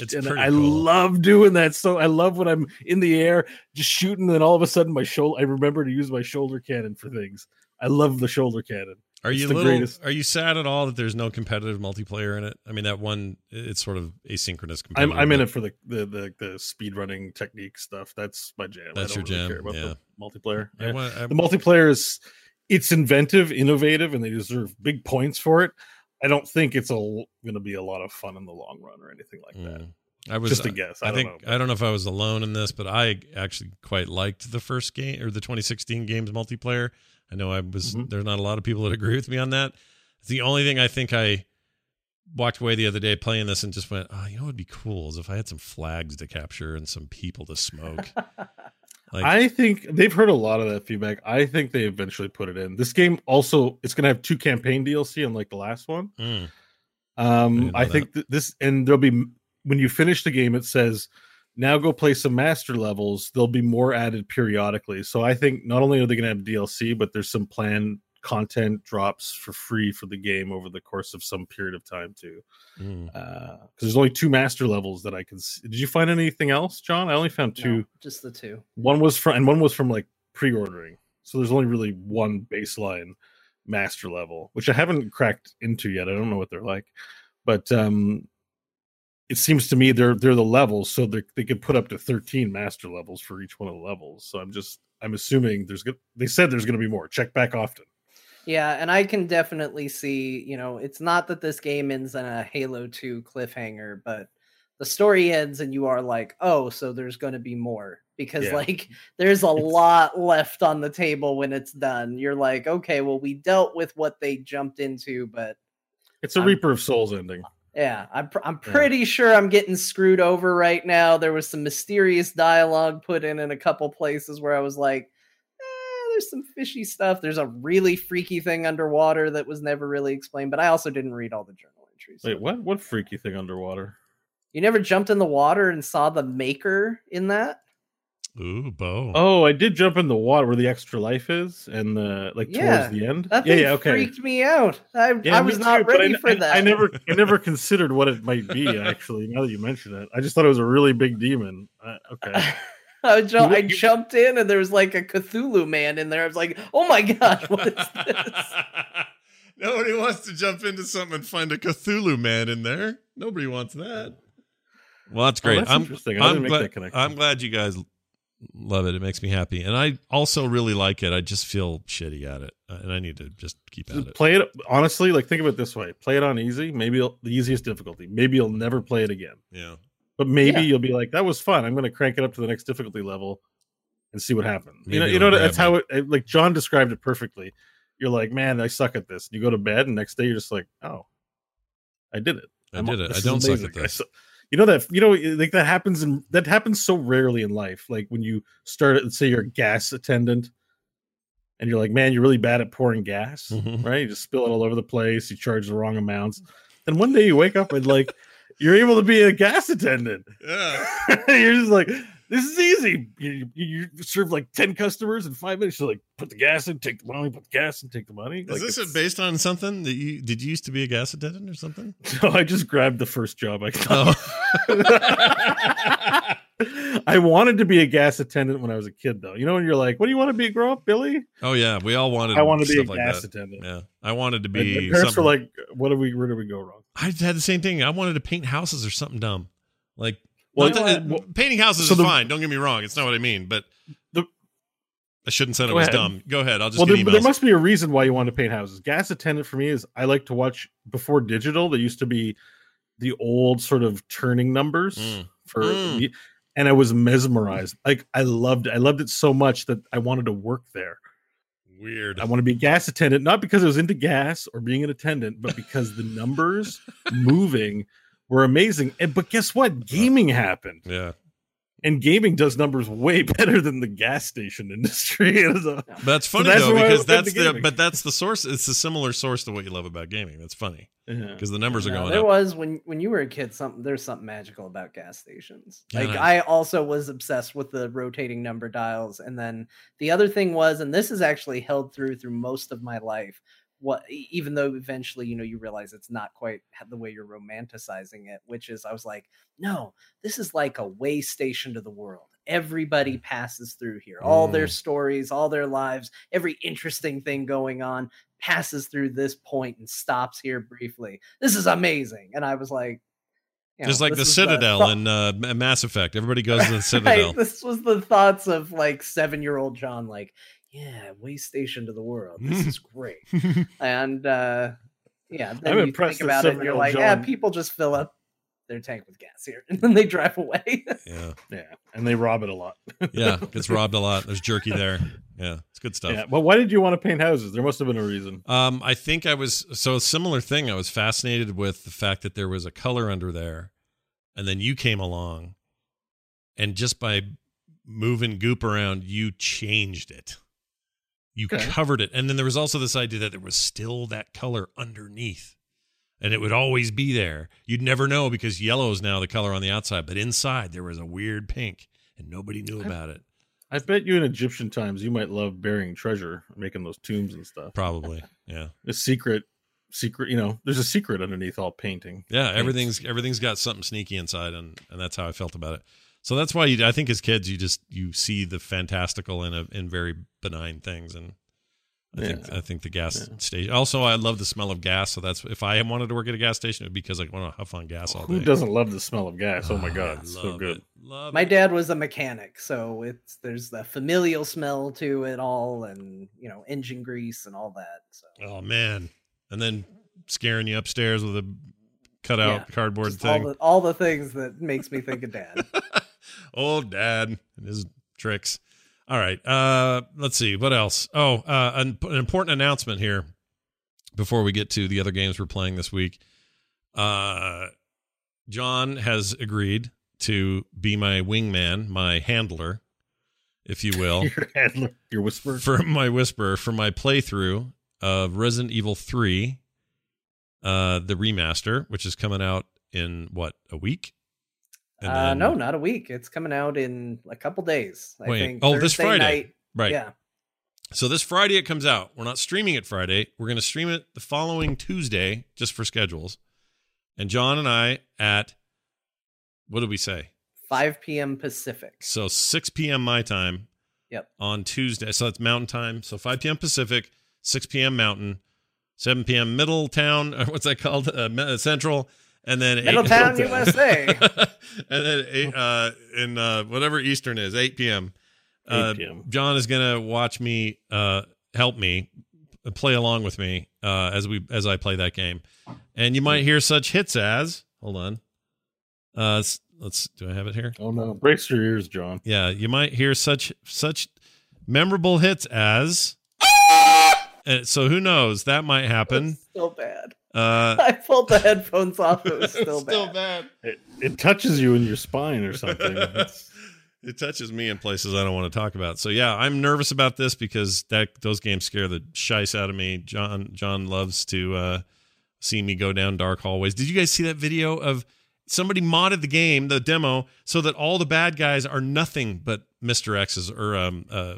It's, and I cool. love doing that. So I love when I'm in the air just shooting, and all of a sudden my shoulder. I remember to use my shoulder cannon for things. I love the shoulder cannon. Are It's you the little, greatest. are you sad at all that there's no competitive multiplayer in it? I mean, that one it's sort of asynchronous. I'm I'm in it for the the the, the speed running technique stuff. That's my jam. That's I don't your really jam, care about yeah. the multiplayer. I Yeah. want- I- The multiplayer is it's inventive, innovative, and they deserve big points for it. I don't think it's a going to be a lot of fun in the long run or anything like that. Mm. I was Just a guess. I, I, don't think know. I don't know if I was alone in this, but I actually quite liked the first game or the 2016 games multiplayer. I know I was Mhm. there's not a lot of people that agree with me on that. It's the only thing I think I walked away the other day playing this and just went, oh, you know what would be cool is if I had some flags to capture and some people to smoke. <laughs> Like, I think they've heard a lot of that feedback. I think they eventually put it in. This game also it's going to have two campaign DLC, unlike the last one. mm, Um, didn't I think th- this, and there'll be when you finish the game, it says now go play some master levels. There'll be more added periodically. So I think not only are they going to have DLC, but there's some planned content drops for free for the game over the course of some period of time too. mm. Because there's only two master levels that I can. See. Did you find anything else, Jon? I only found two. No, just the two. One was from and one was from like pre-ordering. So there's only really one baseline master level, which I haven't cracked into yet. I don't know what they're like, but um, it seems to me they're they're the levels, so they they could put up to 13 master levels for each one of the levels. So I'm just I'm assuming there's good. They said there's going to be more. Check back often. Yeah, and I can definitely see, you know, it's not that this game ends in a Halo 2 cliffhanger, but the story ends and you are like, oh, so there's going to be more because, Yeah. like, there's a lot left on the table when it's done. You're like, okay, well, we dealt with what they jumped into, but It's a I'm- Reaper of Souls ending. yeah, I'm, pr- I'm Yeah. pretty sure I'm getting screwed over right now. There was some mysterious dialogue put in in a couple places where I was like, there's some fishy stuff. There's a really freaky thing underwater that was never really explained, but I also didn't read all the journal entries. Wait, what? What freaky thing underwater? You never jumped in the water and saw the maker in that? Ooh, Beau. Oh, I did jump in the water where the extra life is, and the like Yeah, towards the end. That yeah, thing yeah, okay. freaked me out. I, Yeah, I was not too, ready I, for I- that. I never, I <laughs> never considered what it might be. Actually, now that you mention it, I just thought it was a really big demon. Uh, okay, <laughs> I, ju- You- I you- jumped in and there was like a Cthulhu man in there. I was like, oh my gosh, what is this? <laughs> Nobody wants to jump into something and find a Cthulhu man in there. Nobody wants that. Well, that's Oh, great. that's I'm, interesting. I I'm didn't make glad, that connection. I'm glad you guys love it. It makes me happy, and I also really like it. I just feel shitty at it, uh, and I need to just keep at it. play it honestly. Like think of it this way: play it on easy, maybe the easiest difficulty. Maybe you'll never play it again, Yeah, but maybe Yeah. you'll be like, "That was fun. I'm going to crank it up to the next difficulty level and see what happens." you know, you know that's how it. Like Jon described it perfectly. You're like, "Man, I suck at this." You go to bed, and next day you're just like, "Oh, I did it." I I'm- did it. I don't suck at this. su- You know that you know like that happens in that happens so rarely in life. Like when you start, let's say you're a gas attendant, and you're like, man, you're really bad at pouring gas, Mhm. right? You just spill it all over the place. You charge the wrong amounts, and one day you wake up and like you're able to be a gas attendant. Yeah. <laughs> you're just like, this is easy. You, you, serve like ten customers in five minutes. You're like, put the gas in, take the money, put the gas in, take the money. Is Like, this based on something that you did? You used to be a gas attendant or something? <laughs> No, I just grabbed the first job I got. Oh. <laughs> I wanted to be a gas attendant when I was a kid, though. You know, when you're like, "What do you want to be grow up, Billy?" Oh yeah, we all wanted. I want to be a like gas that. attendant. Yeah, I wanted to my be. parents something- were like, "What do we? Where do we go wrong?" I had the same thing. I wanted to paint houses or something dumb. Like, Well, not that- what? Well, painting houses so is the- fine. Don't get me wrong. It's not what I mean. But The- I shouldn't say it Go was ahead. dumb. Go ahead. I'll just Well, get there, there must be a reason why you want to paint houses. Gas attendant for me is I like to watch before digital. There used to be the old sort of turning numbers Mm. for, Mm. and I was mesmerized. Like I loved, I loved it so much that I wanted to work there. Weird. I want to be a gas attendant, not because I was into gas or being an attendant, but because the <laughs> numbers moving were amazing. And but guess what? Uh, Gaming happened, yeah, and gaming does numbers way <laughs> better than the gas station industry. It was a- but that's funny that's though because that's into the gaming. but that's the source. It's a similar source to what you love about gaming. That's funny yeah. because the numbers are No, going there up. was when when you were a kid something there's something magical about gas stations Yeah, like and i also was obsessed with the rotating number dials and then the other thing was and this is actually held through through most of my life what even though eventually you know you realize it's not quite the way you're romanticizing it which is i was like no this is like a way station to the world everybody passes through here all their Mm. stories all their lives every interesting thing going on passes through this point and stops here briefly. This is amazing. And I was like, you Just like the Citadel thought- in uh, Ma- Mass Effect. Everybody <laughs> goes to the Right, Citadel. This was the thoughts of like seven year old Jon, like, yeah, way station to the world. This is <laughs> great. <laughs> and uh yeah, then I'm you impressed think about it and you're like, yeah, people just fill up their tank with gas here <laughs> and then they drive away. yeah, Yeah, and they rob it a lot. yeah, gets robbed a lot. There's jerky there. Yeah, it's good stuff. Yeah, but why did you want to paint houses? There must have been a reason. Um, I think I was so a similar thing. I was fascinated with the fact that there was a color under there, and then you came along, and just by moving goop around, you changed it. You Okay. covered it, and then there was also this idea that there was still that color underneath, and it would always be there. You'd never know because yellow is now the color on the outside, but inside there was a weird pink, and nobody knew about it. I bet you in Egyptian times you might love burying treasure, making those tombs and stuff. Probably, yeah. <laughs> A secret, secret. You know, there's a secret underneath all painting. Yeah, everything's everything's got something sneaky inside, and and that's how I felt about it. So that's why you, I think as kids you just you see the fantastical in a in very benign things, and I think I think the gas Yeah. station. Also, I love the smell of gas. So that's if I wanted to work at a gas station, it would be because I want to huff on gas all day. Who doesn't love the smell of gas? Oh my Ah, god, I it's so good. it. Love My it. dad was a mechanic, so it's there's the familial smell to it all and you know, engine grease and all that. So Oh man, and then scaring you upstairs with a cutout Yeah, cardboard just all thing. the all the things that makes me think of dad. <laughs> Old dad and his tricks. All right. Uh, let's see. What else? Oh, uh, an, an important announcement here before we get to the other games we're playing this week. Uh, Jon has agreed to be my wingman, my handler, if you will, <laughs> Your handler, your whisper. for my whisper for my playthrough of Resident Evil 3, uh, the remaster, which is coming out in what, a week? And uh, then- no, not a week. It's coming out in a couple days. I Wait, think. oh, this Friday. night. Right. Yeah. So this Friday it comes out. We're not streaming it Friday. We're going to stream it the following Tuesday just for schedules. And Jon and I at what did we say? 5 p.m. Pacific. So 6 p.m. my time. Yep. On Tuesday. So that's Mountain time. So 5 p.m. Pacific, 6 p.m. Mountain, 7 p.m. Middletown. or <laughs> What's that called? Uh, Central. And then eight- Middletown, Middletown. USA. <laughs> and then eight, uh, in uh, whatever Eastern is, 8 p.m. 8 Uh, p.m.. Jon is gonna watch me, uh, help me, uh, play along with me uh, as we as I play that game, and you might hear such hits as hold on, uh, s- let's do I have it here? Oh no, brace your ears, Jon. Yeah, you might hear such such memorable hits as. <laughs> Uh, so who knows? That might happen. It's still bad. Uh, <laughs> I pulled the headphones off. It was <laughs> still, bad. bad. It, it touches you in your spine or something. <laughs> It touches me in places I don't want to talk about. So yeah, I'm nervous about this because that those games scare the shice out of me. Jon Jon loves to uh, see me go down dark hallways. Did you guys see that video of somebody modded the game, the demo, so that all the bad guys are nothing but Mr. X's or um uh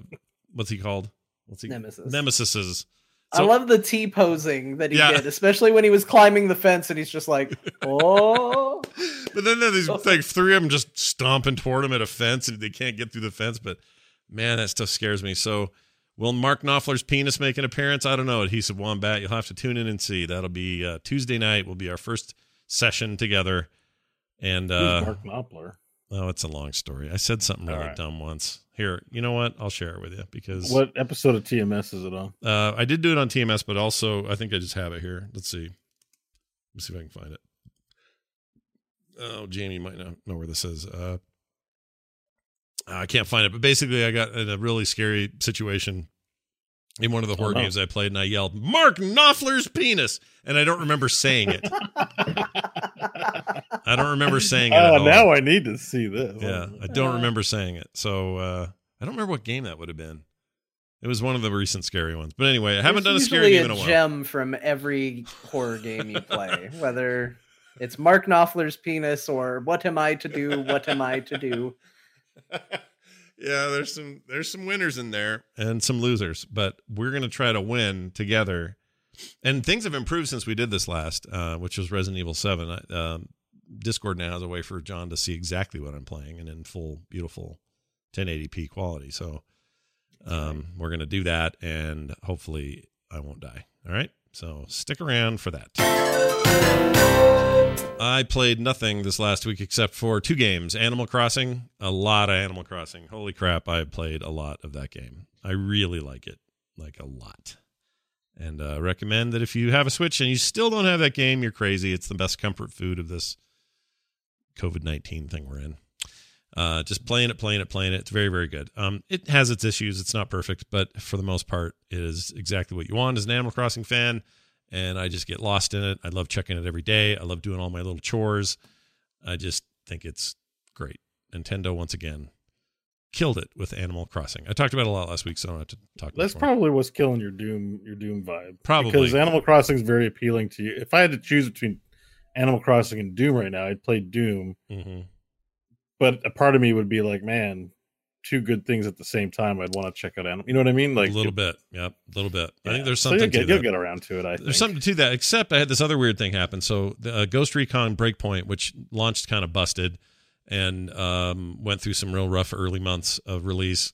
what's he called? What's he Nemesis. Nemesis's. I love the T posing that he Yeah. did, especially when he was climbing the fence and he's just like, <laughs> oh. But then there's <laughs> like three of them just stomping toward him at a fence and they can't get through the fence. But man, that stuff scares me. So will Mark Knopfler's penis make an appearance? I don't know. Adhesive Wombat. You'll have to tune in and see. That'll be uh, Tuesday night. Will be our first session together. And Who's uh, Mark Knopfler. Oh, it's a long story. I said something really All right. dumb once. Here, you know what? I'll share it with you because What episode of TMS is it on? uh, I did do it on TMS, but also I think I just have it here. Let's see. Let's see if I can find it. Oh, Jamie might not know where this is. Uh, I can't find it, but basically, I got in a really scary situation in one of the horror no. games I played, and I yelled, "Mark Knopfler's penis," and I don't remember saying it. I don't remember saying it. at Oh, all. now I need to see this. Yeah, I don't remember saying it. So uh, I don't remember what game that would have been. It was one of the recent scary ones. But anyway, I haven't done a scary usually game in a while. gem from every horror game you play, <laughs> whether it's Mark Knopfler's penis or what am I to do? What am I to do? Yeah, there's some there's some winners in there and some losers, but we're gonna try to win together. And things have improved since we did this last, uh, which was Resident Evil Seven. I- Um, Discord now has a way for Jon to see exactly what I'm playing and in full, beautiful 1080p quality. So um, we're gonna do that, and hopefully I won't die. All right. So stick around for that. I played nothing this last week except for two games Animal Crossing, a lot of Animal Crossing. Holy crap, I played a lot of that game. I really like it, like a lot. And uh, recommend that if you have a Switch and you still don't have that game, you're crazy. It's the best comfort food of this COVID 19 thing we're in. Uh, just playing it, playing it, playing it. It's very, very good. Um, it has its issues. It's not perfect, but for the most part, it is exactly what you want as an Animal Crossing fan and I just get lost in it. I love checking it every day. I love doing all my little chores. I just think it's great. Nintendo once again killed it with Animal Crossing. I talked about it a lot last week, so I don't have to talk. That's probably what's killing your Doom your Doom vibe. Probably. because Animal Crossing is very appealing to you. If I had to choose between Animal Crossing and Doom right now, I'd play Doom. Mhm. But a part of me would be like, man, two good things at the same time. I'd want to check out Animal. You know what I mean? Like a little bit. Yep, a little bit. I think there's So something you'll get, to you'll get around to it. I think. There's something to that, except I had this other weird thing happen. So the uh, Ghost Recon Breakpoint, which launched kind of busted and um, went through some real rough early months of release,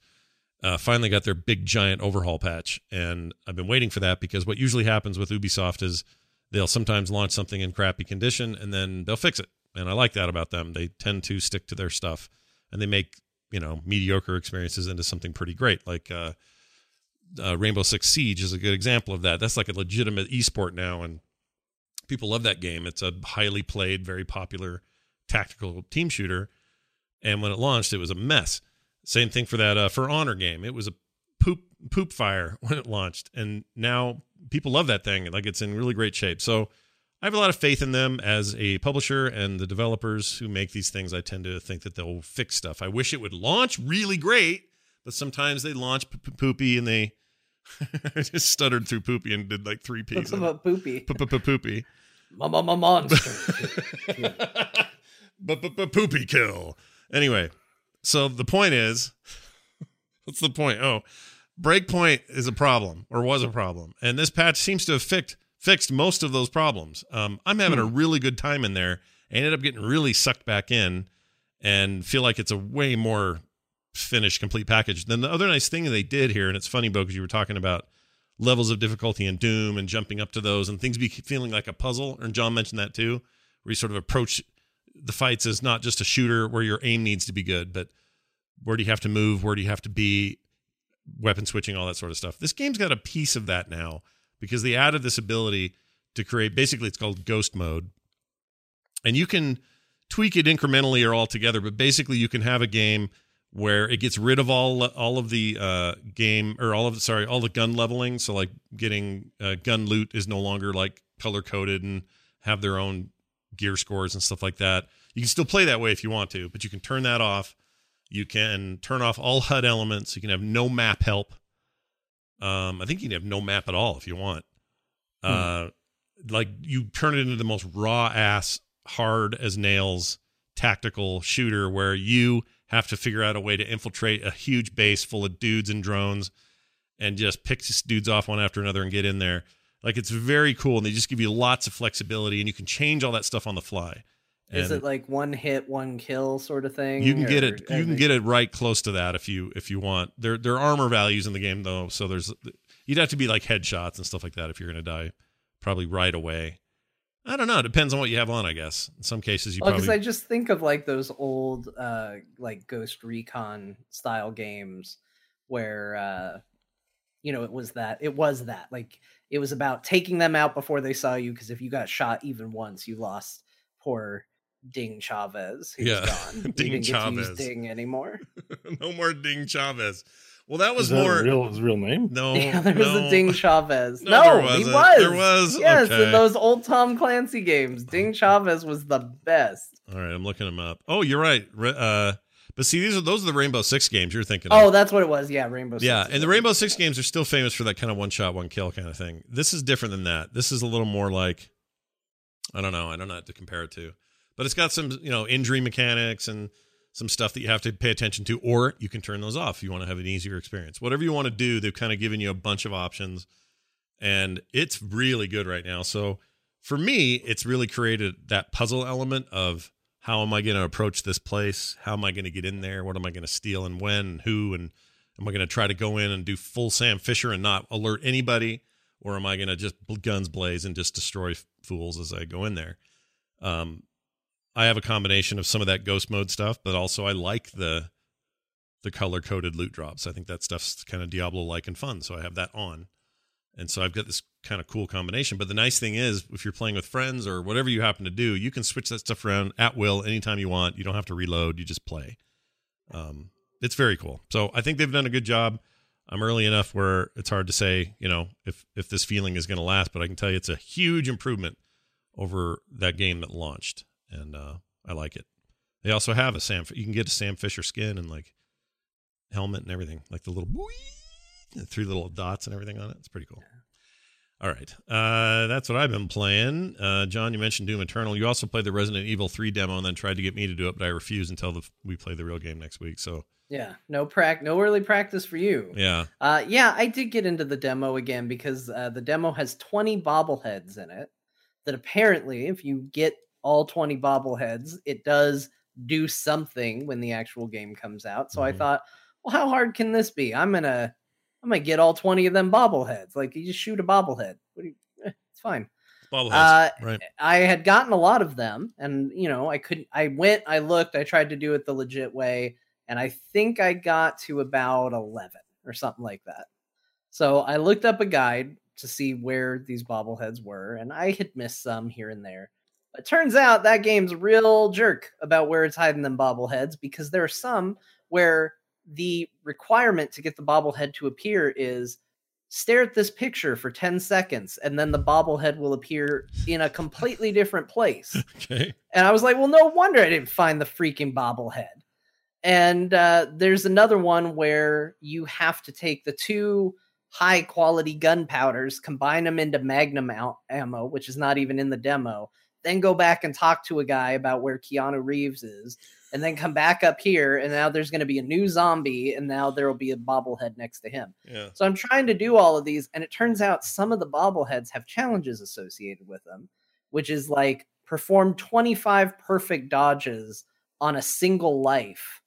uh, finally got their big giant overhaul patch. And I've been waiting for that because what usually happens with Ubisoft is they'll sometimes launch something in crappy condition and then they'll fix it. And I like that about them. They tend to stick to their stuff and they make, you know, mediocre experiences into something pretty great. Like, uh, uh, Rainbow Six Siege is a good example of that. That's like a legitimate esport now, and people love that game. It's a highly played, very popular tactical team shooter. And when it launched, it was a mess. Same thing for that uh, For Honor game. It was a poop poop fire <laughs> when it launched, and now people love that thing. Like it's in really great shape. So I have a lot of faith in them as a publisher and the developers who make these things. I tend to think that they'll fix stuff. I wish it would launch really great, but sometimes they launch p- p- poopy and they <laughs> just stuttered through poopy and did like three P's. About poopy. Poopy. Mama monster. <laughs> But poopy kill. Anyway, so the point is, <laughs> what's the point? Oh, breakpoint is a problem or was a problem, and this patch seems to have fixed fixed most of those problems. Um, I'm having a really good time in there. I ended up getting really sucked back in, and feel like it's a way more finished, complete package. Then the other nice thing they did here, and it's funny, Beau, because you were talking about levels of difficulty in Doom and jumping up to those, and things be feeling like a puzzle. And Jon mentioned that too, where you sort of approach the fights as not just a shooter where your aim needs to be good, but where do you have to move? Where do you have to be? Weapon switching, all that sort of stuff. This game's got a piece of that now because they added this ability to create basically it's called ghost mode. And you can tweak it incrementally or altogether, but basically you can have a game where it gets rid of all all of the uh, game or all of the sorry all the gun leveling. So like getting uh, gun loot is no longer like color coded and have their own gear scores and stuff like that. You can still play that way if you want to, but you can turn that off. You can turn off all HUD elements. You can have no map help. Um, I think you can have no map at all if you want. Uh, like you turn it into the most raw ass, hard as nails tactical shooter where you have to figure out a way to infiltrate a huge base full of dudes and drones and just pick these dudes off one after another and get in there. Like it's very cool, and they just give you lots of flexibility, and you can change all that stuff on the fly. Is And it like one hit, one kill sort of thing? you can get it. You can get it right close to that if you if you want. There there are armor values in the game though, so there's you'd have to be like headshots and stuff like that if you're going to die, probably right away. I don't know. It depends on what you have on, I guess. In some cases, you Well, because probably I just think of like those old, uh, like Ghost Recon style games where, uh, you know, it was that it was that like it was about taking them out before they saw you. Because if you got shot even once, you lost poor Ding Chavez. Who's Yeah, gone. <laughs> Ding didn't use Chavez. Ding anymore. <laughs> no more Ding Chavez. Well, that was Is that more. a real his real name? no, <laughs> yeah, there was no. a Ding Chavez. No, No, there he wasn't. There was? Yes, Okay. in those old Tom Clancy games, Ding Chavez was the best. All right, I'm looking them up. Oh, you're right. Uh, but see, these are those are the Rainbow Six games you're thinking. Oh, of. that's what it was. Yeah, Rainbow. Six yeah, and the Rainbow. Six games are still famous for that kind of one shot, one kill kind of thing. This is different than that. This is a little more like, I don't know, I don't know what to compare it to, but it's got some you know injury mechanics and some stuff that you have to pay attention to, or you can turn those off if you want to have an easier experience. Whatever you want to do, they've kind of given you a bunch of options, and it's really good right now. So for me, it's really created that puzzle element of how am I going to approach this place? How am I going to get in there? What am I going to steal and when and who? And am I going to try to go in and do full Sam Fisher and not alert anybody? or am I going to just guns blaze and just destroy fools as I go in there? Um, I have a combination of some of that ghost mode stuff, but also I like the the color coded loot drops. I think that stuff's kind of Diablo like and fun, so I have that on. And so I've got this kind of cool combination. But the nice thing is, if you're playing with friends or whatever you happen to do, you can switch that stuff around at will anytime you want. You don't have to reload. You just play. Um, it's very cool. So I think they've done a good job. I'm early enough where it's hard to say, you know, if if this feeling is going to last. But I can tell you, it's a huge improvement over that game that launched, and uh, I like it. They also have a Sam. You can get a Sam Fisher skin and like helmet and everything, like the little three little dots and everything on it. It's pretty cool. All right. Uh, that's what I've been playing. Uh, Jon, you mentioned Doom Eternal. You also played the Resident Evil 3 demo and then tried to get me to do it, but I refused until the, we play the real game next week. So yeah, no prac, no early practice for you. Yeah. Uh, yeah, I did get into the demo again because uh, the demo has 20 bobbleheads in it. That apparently, if you get all 20 bobbleheads, it does do something when the actual game comes out. So mm-hmm. I thought, well, how hard can this be? I'm gonna I'm gonna get all 20 of them bobbleheads. Like you just shoot a bobblehead. What you, eh, it's fine. Bobbleheads. Uh, right. I had gotten a lot of them, and you know, I couldn't. I went, I looked, I tried to do it the legit way, and I think I got to about 11 or something like that. So I looked up a guide to see where these bobbleheads were, and I had missed some here and there. It turns out that game's real jerk about where it's hiding them bobbleheads because there are some where the requirement to get the bobblehead to appear is stare at this picture for 10 seconds and then the bobblehead will appear in a completely different place. <laughs> Okay. And I was like, well, no wonder I didn't find the freaking bobblehead. And uh, there's another one where you have to take the two high quality gunpowders, combine them into magnum ammo, which is not even in the demo, then go back and talk to a guy about where Keanu Reeves is and then come back up here and now there's going to be a new zombie and now there will be a bobblehead next to him. Yeah. so i'm trying to do all of these and it turns out some of the bobbleheads have challenges associated with them which is like perform 25 perfect dodges on a single life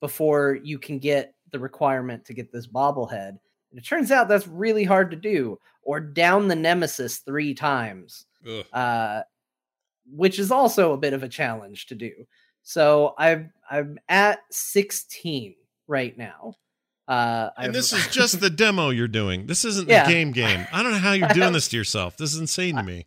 before you can get the requirement to get this bobblehead. And it turns out that's really hard to do or down the nemesis three times. Uh, which is also a bit of a challenge to do so I'm I'm at 16 right now. Uh, and I've, this is <laughs> just the demo you're doing. This isn't yeah. the game game. I don't know how <laughs> you're doing this to yourself. This is insane to me.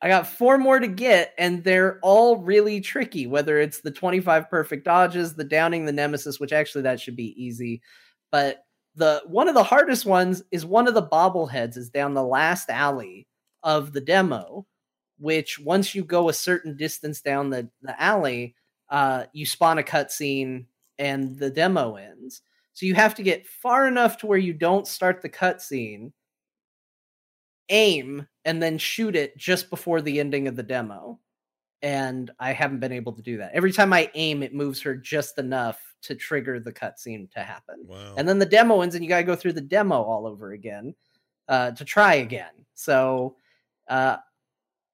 I got four more to get, and they're all really tricky. Whether it's the 25 perfect dodges, the downing the nemesis, which actually that should be easy, but the one of the hardest ones is one of the bobbleheads is down the last alley of the demo, which once you go a certain distance down the, the alley, uh, you spawn a cutscene and the demo ends. So you have to get far enough to where you don't start the cutscene, aim, and then shoot it just before the ending of the demo. And I haven't been able to do that. Every time I aim, it moves her just enough to trigger the cutscene to happen. Wow. And then the demo ends, and you got to go through the demo all over again uh, to try again. So uh,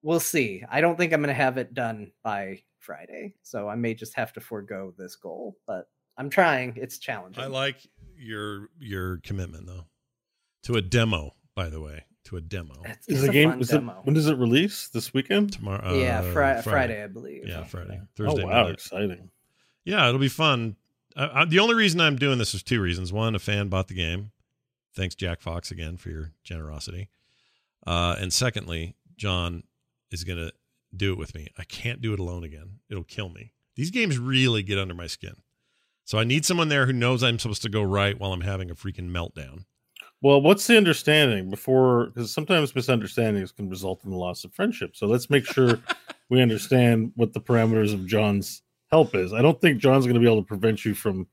we'll see. I don't think I'm going to have it done by Friday. So I may just have to forego this goal, but I'm trying. It's challenging. I like your your commitment though to a demo. By the way, to a demo. It's, is the game? Is it, when does it release? This weekend? Tomorrow. yeah, uh, Friday. Friday, I believe. Yeah, Friday. Thursday. Oh wow, midnight. exciting! Yeah, it'll be fun. I, the only reason I'm doing this is two reasons. One, a fan bought the game. Thanks, Jack Fox, again for your generosity. Uh, and secondly, Jon is going to do it with me. I can't do it alone again. It'll kill me. These games really get under my skin. So I need someone there who knows I'm supposed to go right while I'm having a freaking meltdown. Well, what's the understanding before? Because sometimes misunderstandings can result in the loss of friendship. So let's make sure <laughs> we understand what the parameters of Jon's help is. I don't think Jon's going to be able to prevent you from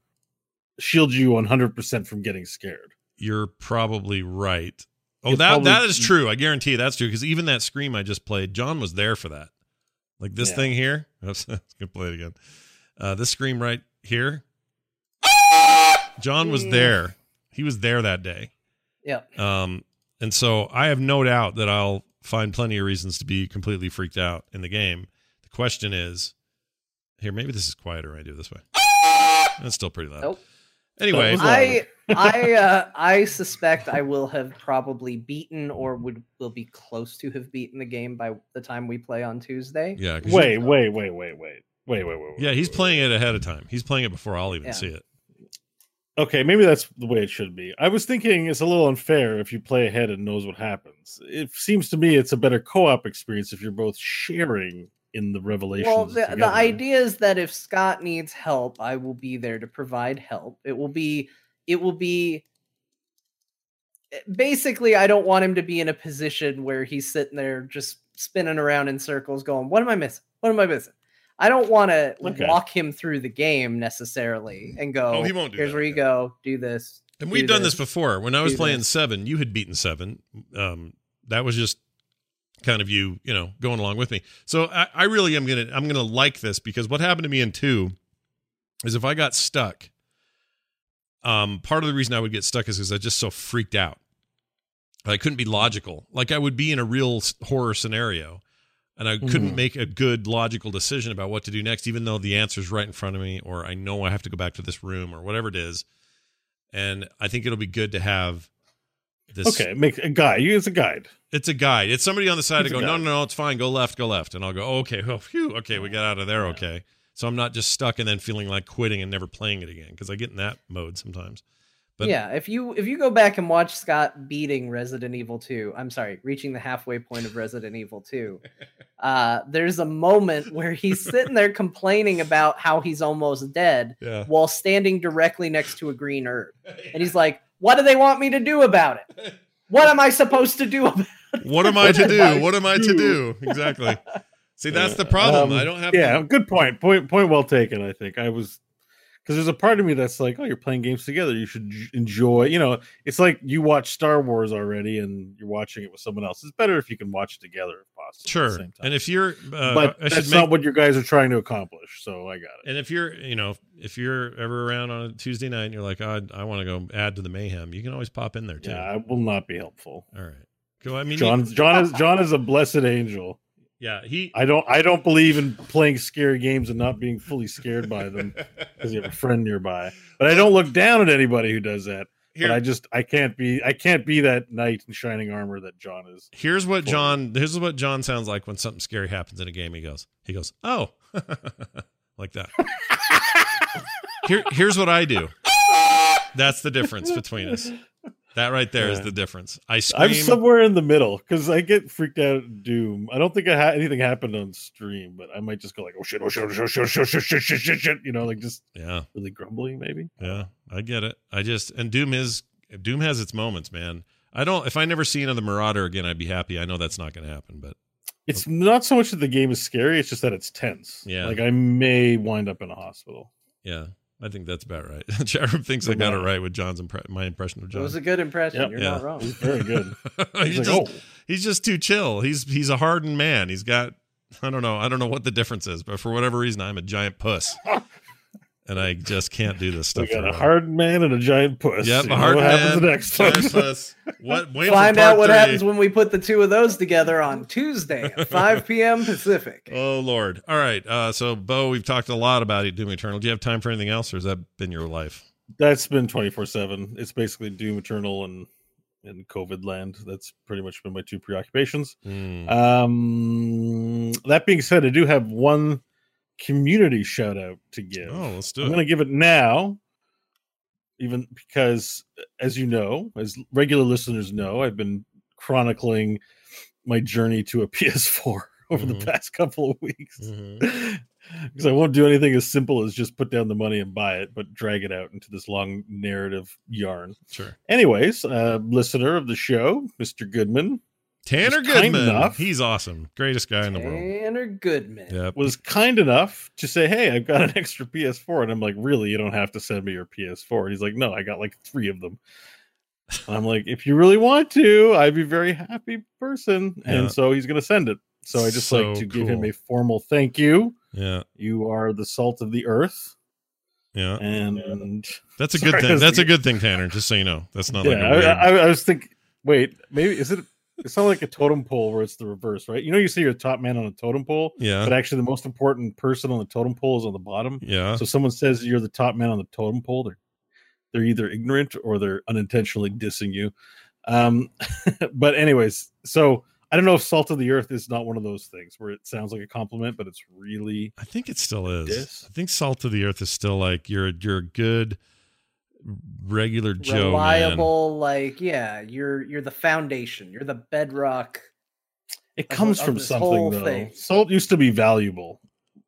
shield you 100% from getting scared. You're probably right. Oh, that probably, that is true. I guarantee that's true because even that scream I just played, Jon was there for that. Like this yeah. thing here. <laughs> Let's gonna play it again. Uh, this scream right here. Jon was there. He was there that day. Yeah. Um, and so I have no doubt that I'll find plenty of reasons to be completely freaked out in the game. The question is, here maybe this is quieter. I do it this way. That's still pretty loud. Nope. Anyway, I I <laughs> uh, I suspect I will have probably beaten or would will be close to have beaten the game by the time we play on Tuesday. Yeah. you- Wait, wait, wait, wait, wait, wait, wait, wait. yeah, he's wait, playing it ahead of time. He's playing it before I'll even Yeah. see it. Okay, maybe that's the way it should be. I was thinking it's a little unfair if you play ahead and knows what happens. It seems to me it's a better co-op experience if you're both sharing in the revelations. Well, the, the idea is that if Scott needs help, I will be there to provide help. It will be it will be eh, basically I don't want him to be in a position where he's sitting there just spinning around in circles going, "What am I missing? What am I missing?" I don't want to Okay. walk him through the game necessarily and go, Oh, he won't do Here's that, where you go, do this. And do we've done this this, before. When I was do playing this. seven, you had beaten seven. Um, that was just kind of you, you know, going along with me. So I, I really am gonna I'm gonna like this because what happened to me in two is if I got stuck, um, part of the reason I would get stuck is because I just so freaked out. I couldn't be logical. Like I would be in a real horror scenario, and I couldn't Mhm. make a good logical decision about what to do next, even though the answer's right in front of me, or I know I have to go back to this room, or whatever it is. And I think it'll be good to have this. okay, make a guide. You it's a guide. It's a guide. It's somebody on the side It's to go, no, no, no, it's fine. Go left, go left. And I'll go, oh, okay, oh, phew, okay, we got out of there, okay. So I'm not just stuck and then feeling like quitting and never playing it again because I get in that mode sometimes. But- yeah, if you if you go back and watch Scott beating Resident Evil 2, I'm sorry, reaching the halfway point of Resident Evil 2, <laughs> uh, there's a moment where he's sitting there complaining about how he's almost dead Yeah. while standing directly next to a green herb. <laughs> And he's like, What do they want me to do about it? What am I supposed to do about it? What am I to do? What am I to to do? Exactly. See, that's the problem. Um, I don't have Yeah, to. good point. Point point well taken. I think I was because there's a part of me that's like, oh, you're playing games together. You should j- enjoy. You know, it's like you watch Star Wars already, and you're watching it with someone else. It's better if you can watch it together if possible. Sure. same time. And if you're, uh, but I that's make, not what you guys are trying to accomplish. So I got it. and if you're, you know, if you're ever around on a Tuesday night and you're like, oh, I, I want to go add to the mayhem, you can always pop in there too. Yeah, I will not be helpful. All right. Go. I mean, Jon, <laughs> Jon is Jon is a blessed angel. Yeah, he. I don't I don't believe in playing scary games and not being fully scared by them because you have a friend nearby. But I don't look down at anybody who does that. Here, but I just I can't be I can't be that knight in shining armor that Jon is. here's what for Jon. Here's what Jon sounds like when something scary happens in a game. He goes. He goes. Oh, <laughs> like that. Here, here's what I do. That's the difference between us. That right there is Yeah. the difference. I I'm somewhere in the middle because I get freaked out at Doom. I don't think I ha- anything happened on stream, but I might just go like, oh, "Oh shit! Oh shit! Oh shit! Oh shit! Oh shit! Shit! Shit! Shit! shit," You know, like just yeah, really grumbling, maybe. yeah, I get it. I just and Doom is Doom has its moments, man. I don't. If I never see another Marauder again, I'd be happy. I know that's not going to happen, but It's not so much that the game is scary; it's just that it's tense. Yeah. like I may wind up in a hospital. yeah, I think that's about right. <laughs> Jared thinks I got it right with Jon's impre- my impression of Jon. It Jon. was a good impression. Yep. You're Yeah. not wrong. He's very good. <laughs> he's, He's just, like, oh, he's just too chill. He's he's a hardened man. He's got I don't know. I don't know what the difference is, but for whatever reason, I'm a giant puss, <laughs> and I just can't do this <laughs> stuff. we got for a long. hard man and a giant puss. Yep, You a know hard what happens man, next. giant folks? puss. What? <laughs> Find out what three. happens when we put the two of those together on Tuesday at <laughs> 5 p.m. Pacific. Oh Lord! All right. Uh, so Beau, we've talked a lot about Doom Eternal. Do you have time for anything else, or has that been your life? That's been twenty four seven. It's basically Doom Eternal and in COVID land. That's pretty much been my two preoccupations. Hmm. Um, that being said, I do have one community shout out to give. oh, let's do I'm it. going to give it now, even because, as you know, as regular listeners know, I've been chronicling my journey to a <laughs> PS4 over Mhm. the past couple of weeks. <laughs> Mhm. Because I won't do anything as simple as just put down the money and buy it, but drag it out into this long narrative yarn. Sure. Anyways, uh, listener of the show, Mr. Goodman, Tanner He's kind Goodman. enough. He's awesome. Greatest guy in the world. Tanner Goodman. Yep. was kind enough to say, "Hey, I've got an extra PS4," and I'm like, "Really? You don't have to send me your PS4?" And he's like, "No, I got like three of them." And I'm like, "If you really want to, I'd be a very happy person," and Yeah. so he's going to send it. So I just like So to give him a formal thank you. Yeah. You are the salt of the earth, Yeah. and That's a <laughs> good I thing. was That's a good thing, Tanner. Just so you know, that's not yeah, like a I, weird. I, I was thinking, wait, maybe is it? It's not like a totem pole where it's the reverse, right? You know, you see your top man on a totem pole, yeah. but actually the most important person on the totem pole is on the bottom. Yeah. So someone says you're the top man on the totem pole, they're they're either ignorant or they're unintentionally dissing you. Um, <laughs> but anyways, so I don't know if salt of the earth is not one of those things where it sounds like a compliment, but it's really I think it still is. Yes. I think salt of the earth is still like you're you're a good regular Joe man. reliable like yeah you're you're the foundation you're the bedrock it Of- comes of from this something though. thing. Salt used to be valuable.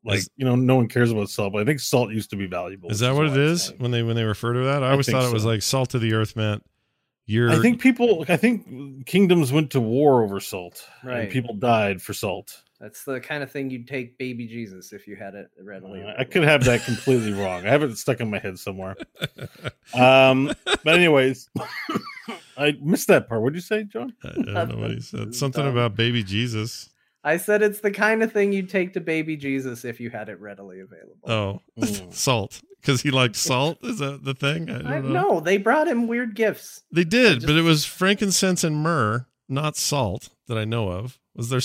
Like Is- you know, no one cares about salt, but I think salt used to be valuable. Is which that what it's when they when they refer to that? I I always think thought it was like salt of the earth meant you're. I think people. I think kingdoms went to war over salt, Right. And people died for salt. That's the kind of thing you'd take baby jesus if you had it readily Uh, I could have that completely wrong. I have it stuck in my head somewhere. <laughs> Um, but anyways, <coughs> I missed that part. What did you say, Jon? I don't know what he said. <laughs> Something dumb. about baby Jesus. i said it's the kind of thing you'd take to baby jesus if you had it readily available Oh, Mm. <laughs> salt because he liked salt. Is that the thing? I don't I, know. no they brought him weird gifts They did, just- but it was frankincense and myrrh, not salt that I know of. Was there?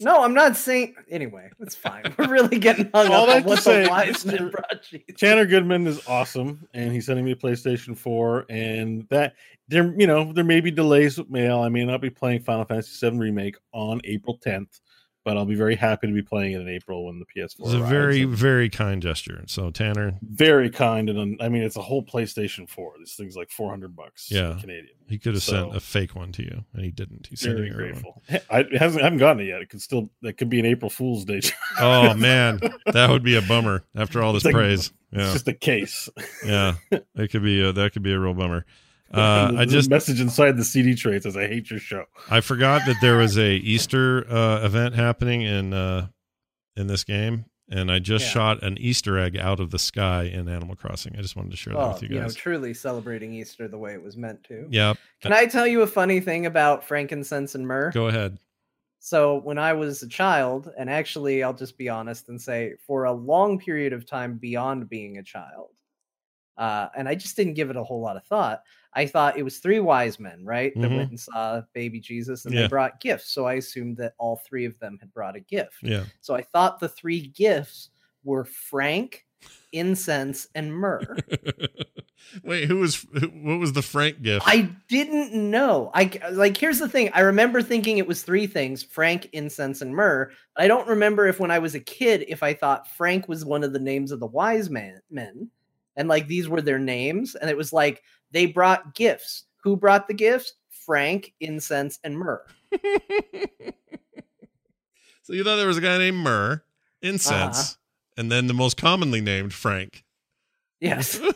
No i'm not saying anyway it's fine we're really getting hung All up on what say, the wise men brought. Tanner Goodman is awesome, and he's sending me a PlayStation 4. And that there, you know, there may be delays with mail. I may not be playing Final Fantasy VII Remake on April 10th, but I'll be very happy to be playing it in April when the PS4. It was a very, very kind gesture. So Tanner, very kind, and I mean, it's a whole PlayStation 4. This thing's like 400 bucks, Yeah. Canadian. he could have sent a fake one to you, and he didn't. He sent Very real one. grateful. I, hasn't, I haven't gotten it yet. It could still, that could be an April Fool's Day. <laughs> Oh <laughs> man, that would be a bummer after all this It's like- praise. It's just a case. yeah, <laughs> it could be. A, that could be a real bummer. <laughs> Uh, I just message inside the CD tray says, "I hate your show." I forgot that there was a Easter uh, event happening in uh, in this game, and I just Yeah. shot an Easter egg out of the sky in Animal Crossing. I just wanted to share that with you you know guys. truly celebrating easter the way it was meant to yeah, can i tell you a funny thing about frankincense and myrrh go ahead. So when I was a child, and actually I'll just be honest and say for a long period of time beyond being a child, uh, and I just didn't give it a whole lot of thought. I thought it was three wise men, right? That Mhm. went and saw baby Jesus and Yeah. they brought gifts. So I assumed that all three of them had brought a gift. Yeah, So I thought the three gifts were frank, incense, and myrrh. <laughs> Wait, who was what was the Frank gift? I didn't know. I like here's the thing. I remember thinking it was three things: Frank, incense, and myrrh. But I don't remember if when I was a kid if I thought Frank was one of the names of the wise man men, and like these were their names, and it was like they brought gifts. Who brought the gifts? Frank, incense, and myrrh. <laughs> so you thought there was a guy named Myrrh, incense, Uh-huh. and then the most commonly named Frank. Yes. <laughs>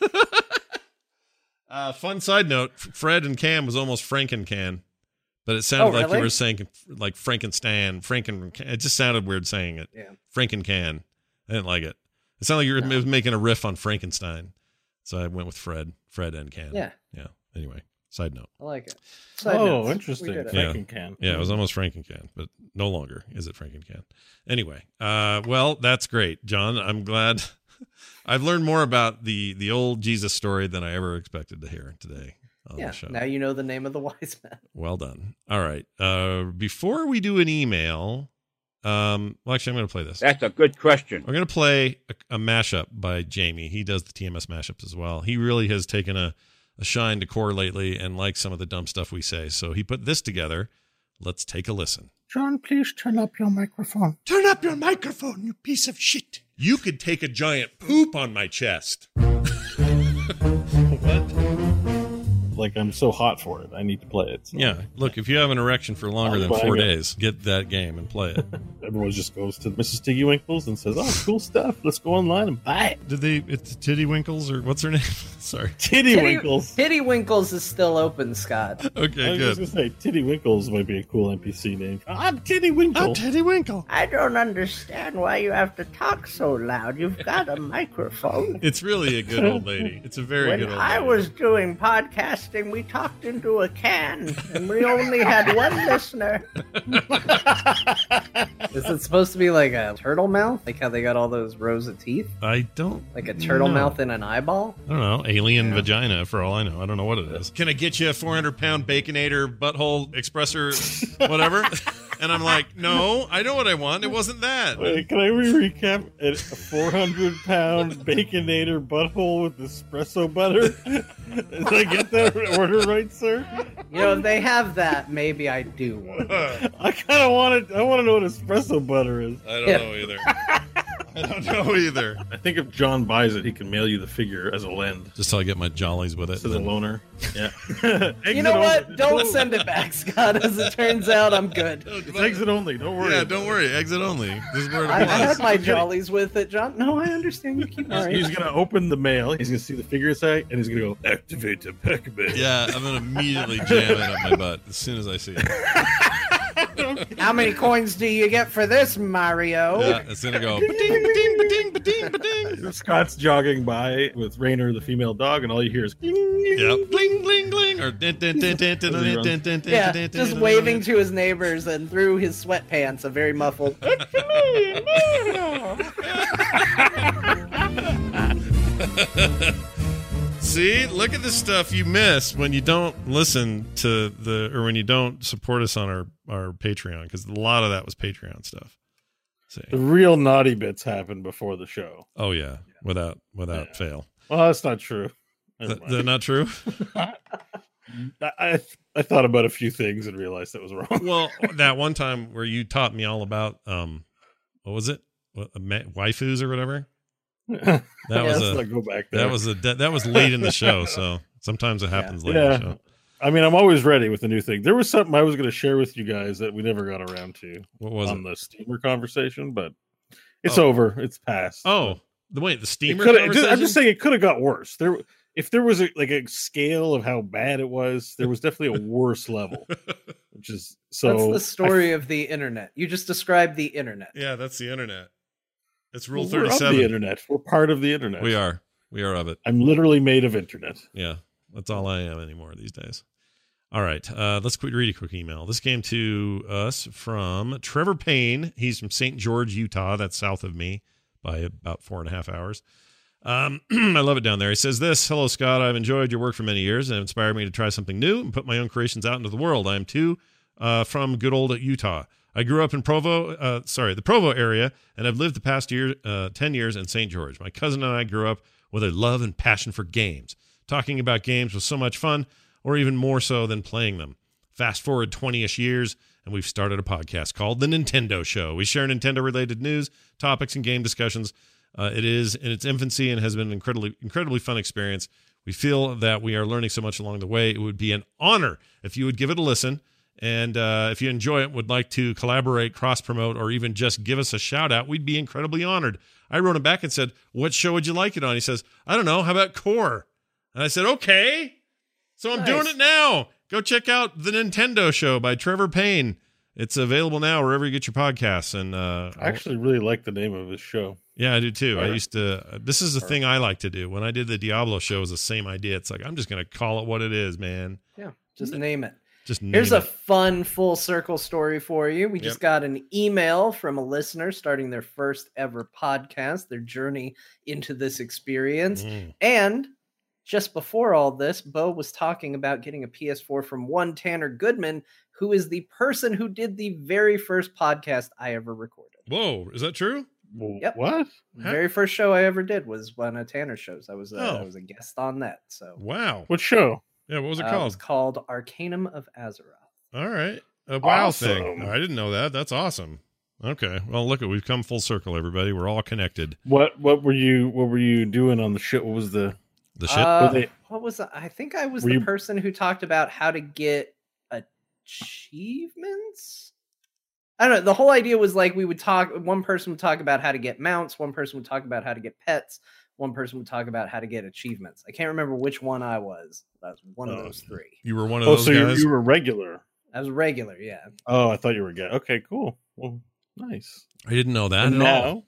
<laughs> uh, fun side note: Fred and Cam was almost Franken-Can, but it sounded Oh, like you were saying like Frankenstan, Franken. It just sounded weird saying it. Yeah. Franken-Can. I didn't like it. It sounded like you were No. making a riff on Frankenstein, so I went with Fred, Fred and Can. Yeah. yeah. Anyway, side note. I like it. Side oh, notes. Interesting. did. Yeah. Franken can. Yeah, it was almost Frankencan, but no longer is it Frankencan. Anyway, uh, well, that's great, Jon. I'm glad <laughs> I've learned more about the the old Jesus story than I ever expected to hear today on Yeah. the show. Now you know the name of the wise man. Well done. All right. Uh, before we do an email, um, well, actually, I'm going to play this. That's a good question. We're going to play a, a mashup by Jamie. He does the TMS mashups as well. He really has taken a, a shine to core lately and likes some of the dumb stuff we say. So he put this together. Let's take a listen. Jon, please turn up your microphone. Turn up your microphone, you piece of shit. You could take a giant poop on my chest. <laughs> what? Like I'm so hot for it, I need to play it. So Yeah, look, if you have an erection for longer I'm than four it. days, get that game and play it. <laughs> everyone just goes to Mrs. Tiggy Winkles and says, "Oh, cool stuff. Let's go online and buy it." Did they? It's Titty Winkles or what's her name? <laughs> Sorry. Titty Titty- Winkles. Titty Winkles is still open, Scott. I Okay, was good. just gonna say Titty Winkles might be a cool NPC name. I'm Titty Winkle. Oh, Titty Winkle. I don't understand why you have to talk so loud. You've got a microphone. It's really a good old lady. It's a very When good old I lady. was doing podcasting, we talked into a can, and we only had one listener. <laughs> Is it supposed to be like a turtle mouth? Like how they got all those rows of teeth? I don't. Like a turtle No. mouth in an eyeball? I don't know. Alien vagina, for all I know. I don't know what it is. Can I get you a 400 pound baconator butthole expressor, <laughs> whatever? <laughs> And I'm like, no, I know what I want. It wasn't that. Wait, can I re-recap? A 400 pound baconator butthole with espresso butter. <laughs> Did I get that order right, sir? You know, if they have that, maybe I do want. it. <laughs> I kind of want to. I want to know what espresso butter is. I don't Yeah. know either. <laughs> I don't know either. I think if Jon buys it, he can mail you the figure as a lend. Just till I get my jollies with it. As a loaner. Yeah. <laughs> You know what? Don't send it back, Scott. As it turns out, I'm good. It's exit only. Don't worry. Yeah, don't worry. Exit only. This is where it I, I applies. had my <laughs> jollies with it, Jon. No, I understand. You keep He's, worrying. he's gonna open the mail. He's gonna see the figure inside, and he's gonna go activate the Pac-Man. Yeah, I'm gonna immediately jam it up my butt as soon as I see it. <laughs> <laughs> How many coins do you get for this, Mario? Yeah, it's gonna go <laughs> ba-ding, ba-ding, ba-ding, ba-ding, ba-ding. <laughs> Scott's jogging by with Rainer, the female dog, and all you hear is Yep. Bling, bling, bling. Or Yeah, dun, just dun, waving to his neighbors and through his sweatpants, a very muffled. See, look at the stuff you miss when you don't listen to the or when you don't support us on our our Patreon because a lot of that was Patreon stuff. See, the real naughty bits happen before the show. oh yeah, without without Yeah. fail. Well, that's not true. Th- that not true? <laughs> I, I thought about a few things and realized that was wrong. well, <laughs> that one time where you taught me all about um, what was it? What, ma- waifus or whatever. <laughs> That was a go back there. that was a that, that was late in the <laughs> show, so sometimes it happens late in yeah. the show. I mean, I'm always ready with a new thing. There was something I was going to share with you guys that we never got around to What was on it? the steamer conversation, but it's Oh. over. It's past. Oh, the wait, the steamer. coulda- just- I'm just saying it could have got worse. There, if there was a, like a scale of how bad it was, there was definitely a worse level, <laughs> which is so. That's the story of the internet. You just described the internet. Yeah, that's the internet. It's rule we're of thirty-seven. the internet. We're part of the internet. We are. We are of it. I'm literally made of internet. Yeah, that's all I am anymore these days. All right, uh, let's quick read a quick email. This came to us from Trevor Payne. He's from St. George, Utah. That's south of me by about four and a half hours. Um, <clears throat> I love it down there. He says this Hello, Scott. I've enjoyed your work for many years and inspired me to try something new and put my own creations out into the world. I am too uh, from good old Utah. I grew up in Provo, uh, sorry, the Provo area, and I've lived the past year, uh, 10 years in St. George. My cousin and I grew up with a love and passion for games. Talking about games was so much fun, or even more so than playing them. Fast forward 20 ish years, and we've started a podcast called The Nintendo Show. We share Nintendo related news, topics, and game discussions. Uh, it is in its infancy and has been an incredibly, incredibly fun experience. We feel that we are learning so much along the way. It would be an honor if you would give it a listen. And uh, if you enjoy it, would like to collaborate, cross promote, or even just give us a shout out, we'd be incredibly honored. I wrote him back and said, What show would you like it on? He says, I don't know. How about Core? And I said, Okay. So I'm doing it now. Go check out the Nintendo Show by Trevor Payne. It's available now wherever you get your podcasts. And uh, I actually really like the name of this show. yeah, I do too. I used to. This is the thing I like to do. When I did the Diablo show, it was the same idea. It's like I'm just going to call it what it is, man. Yeah, just name it. Just name Here's a fun full circle story for you. We just got an email from a listener starting their first ever podcast, their journey into this experience. Mm. And just before all this, Beau was talking about getting a PS4 from one Tanner Goodman, who is the person who did the very first podcast I ever recorded. Whoa, is that true? Yep. What? The very first show I ever did was one of Tanner's shows. I was a, I Oh. was a guest on that. So Wow. What show? Yeah, what was it uh, called? was called Arcanum of Azeroth. All right. A wow Awesome. thing. I didn't know that. That's awesome. Okay. Well, look, at we've come full circle, everybody. We're all connected. What? What were you? What were you doing on the show? What was the? The shit. Uh, they- what was I I think I was the you- person who talked about how to get achievements. I don't know. The whole idea was like we would talk. One person would talk about how to get mounts. One person would talk about how to get pets. One person would talk about how to get achievements. I can't remember which one I was. I was one of Oh. those three. you were one of Oh, those Oh, so you, guys. you were regular. I was regular, yeah. Oh, I thought you were gay. Okay, cool. Well, nice. I didn't know that And at all. now,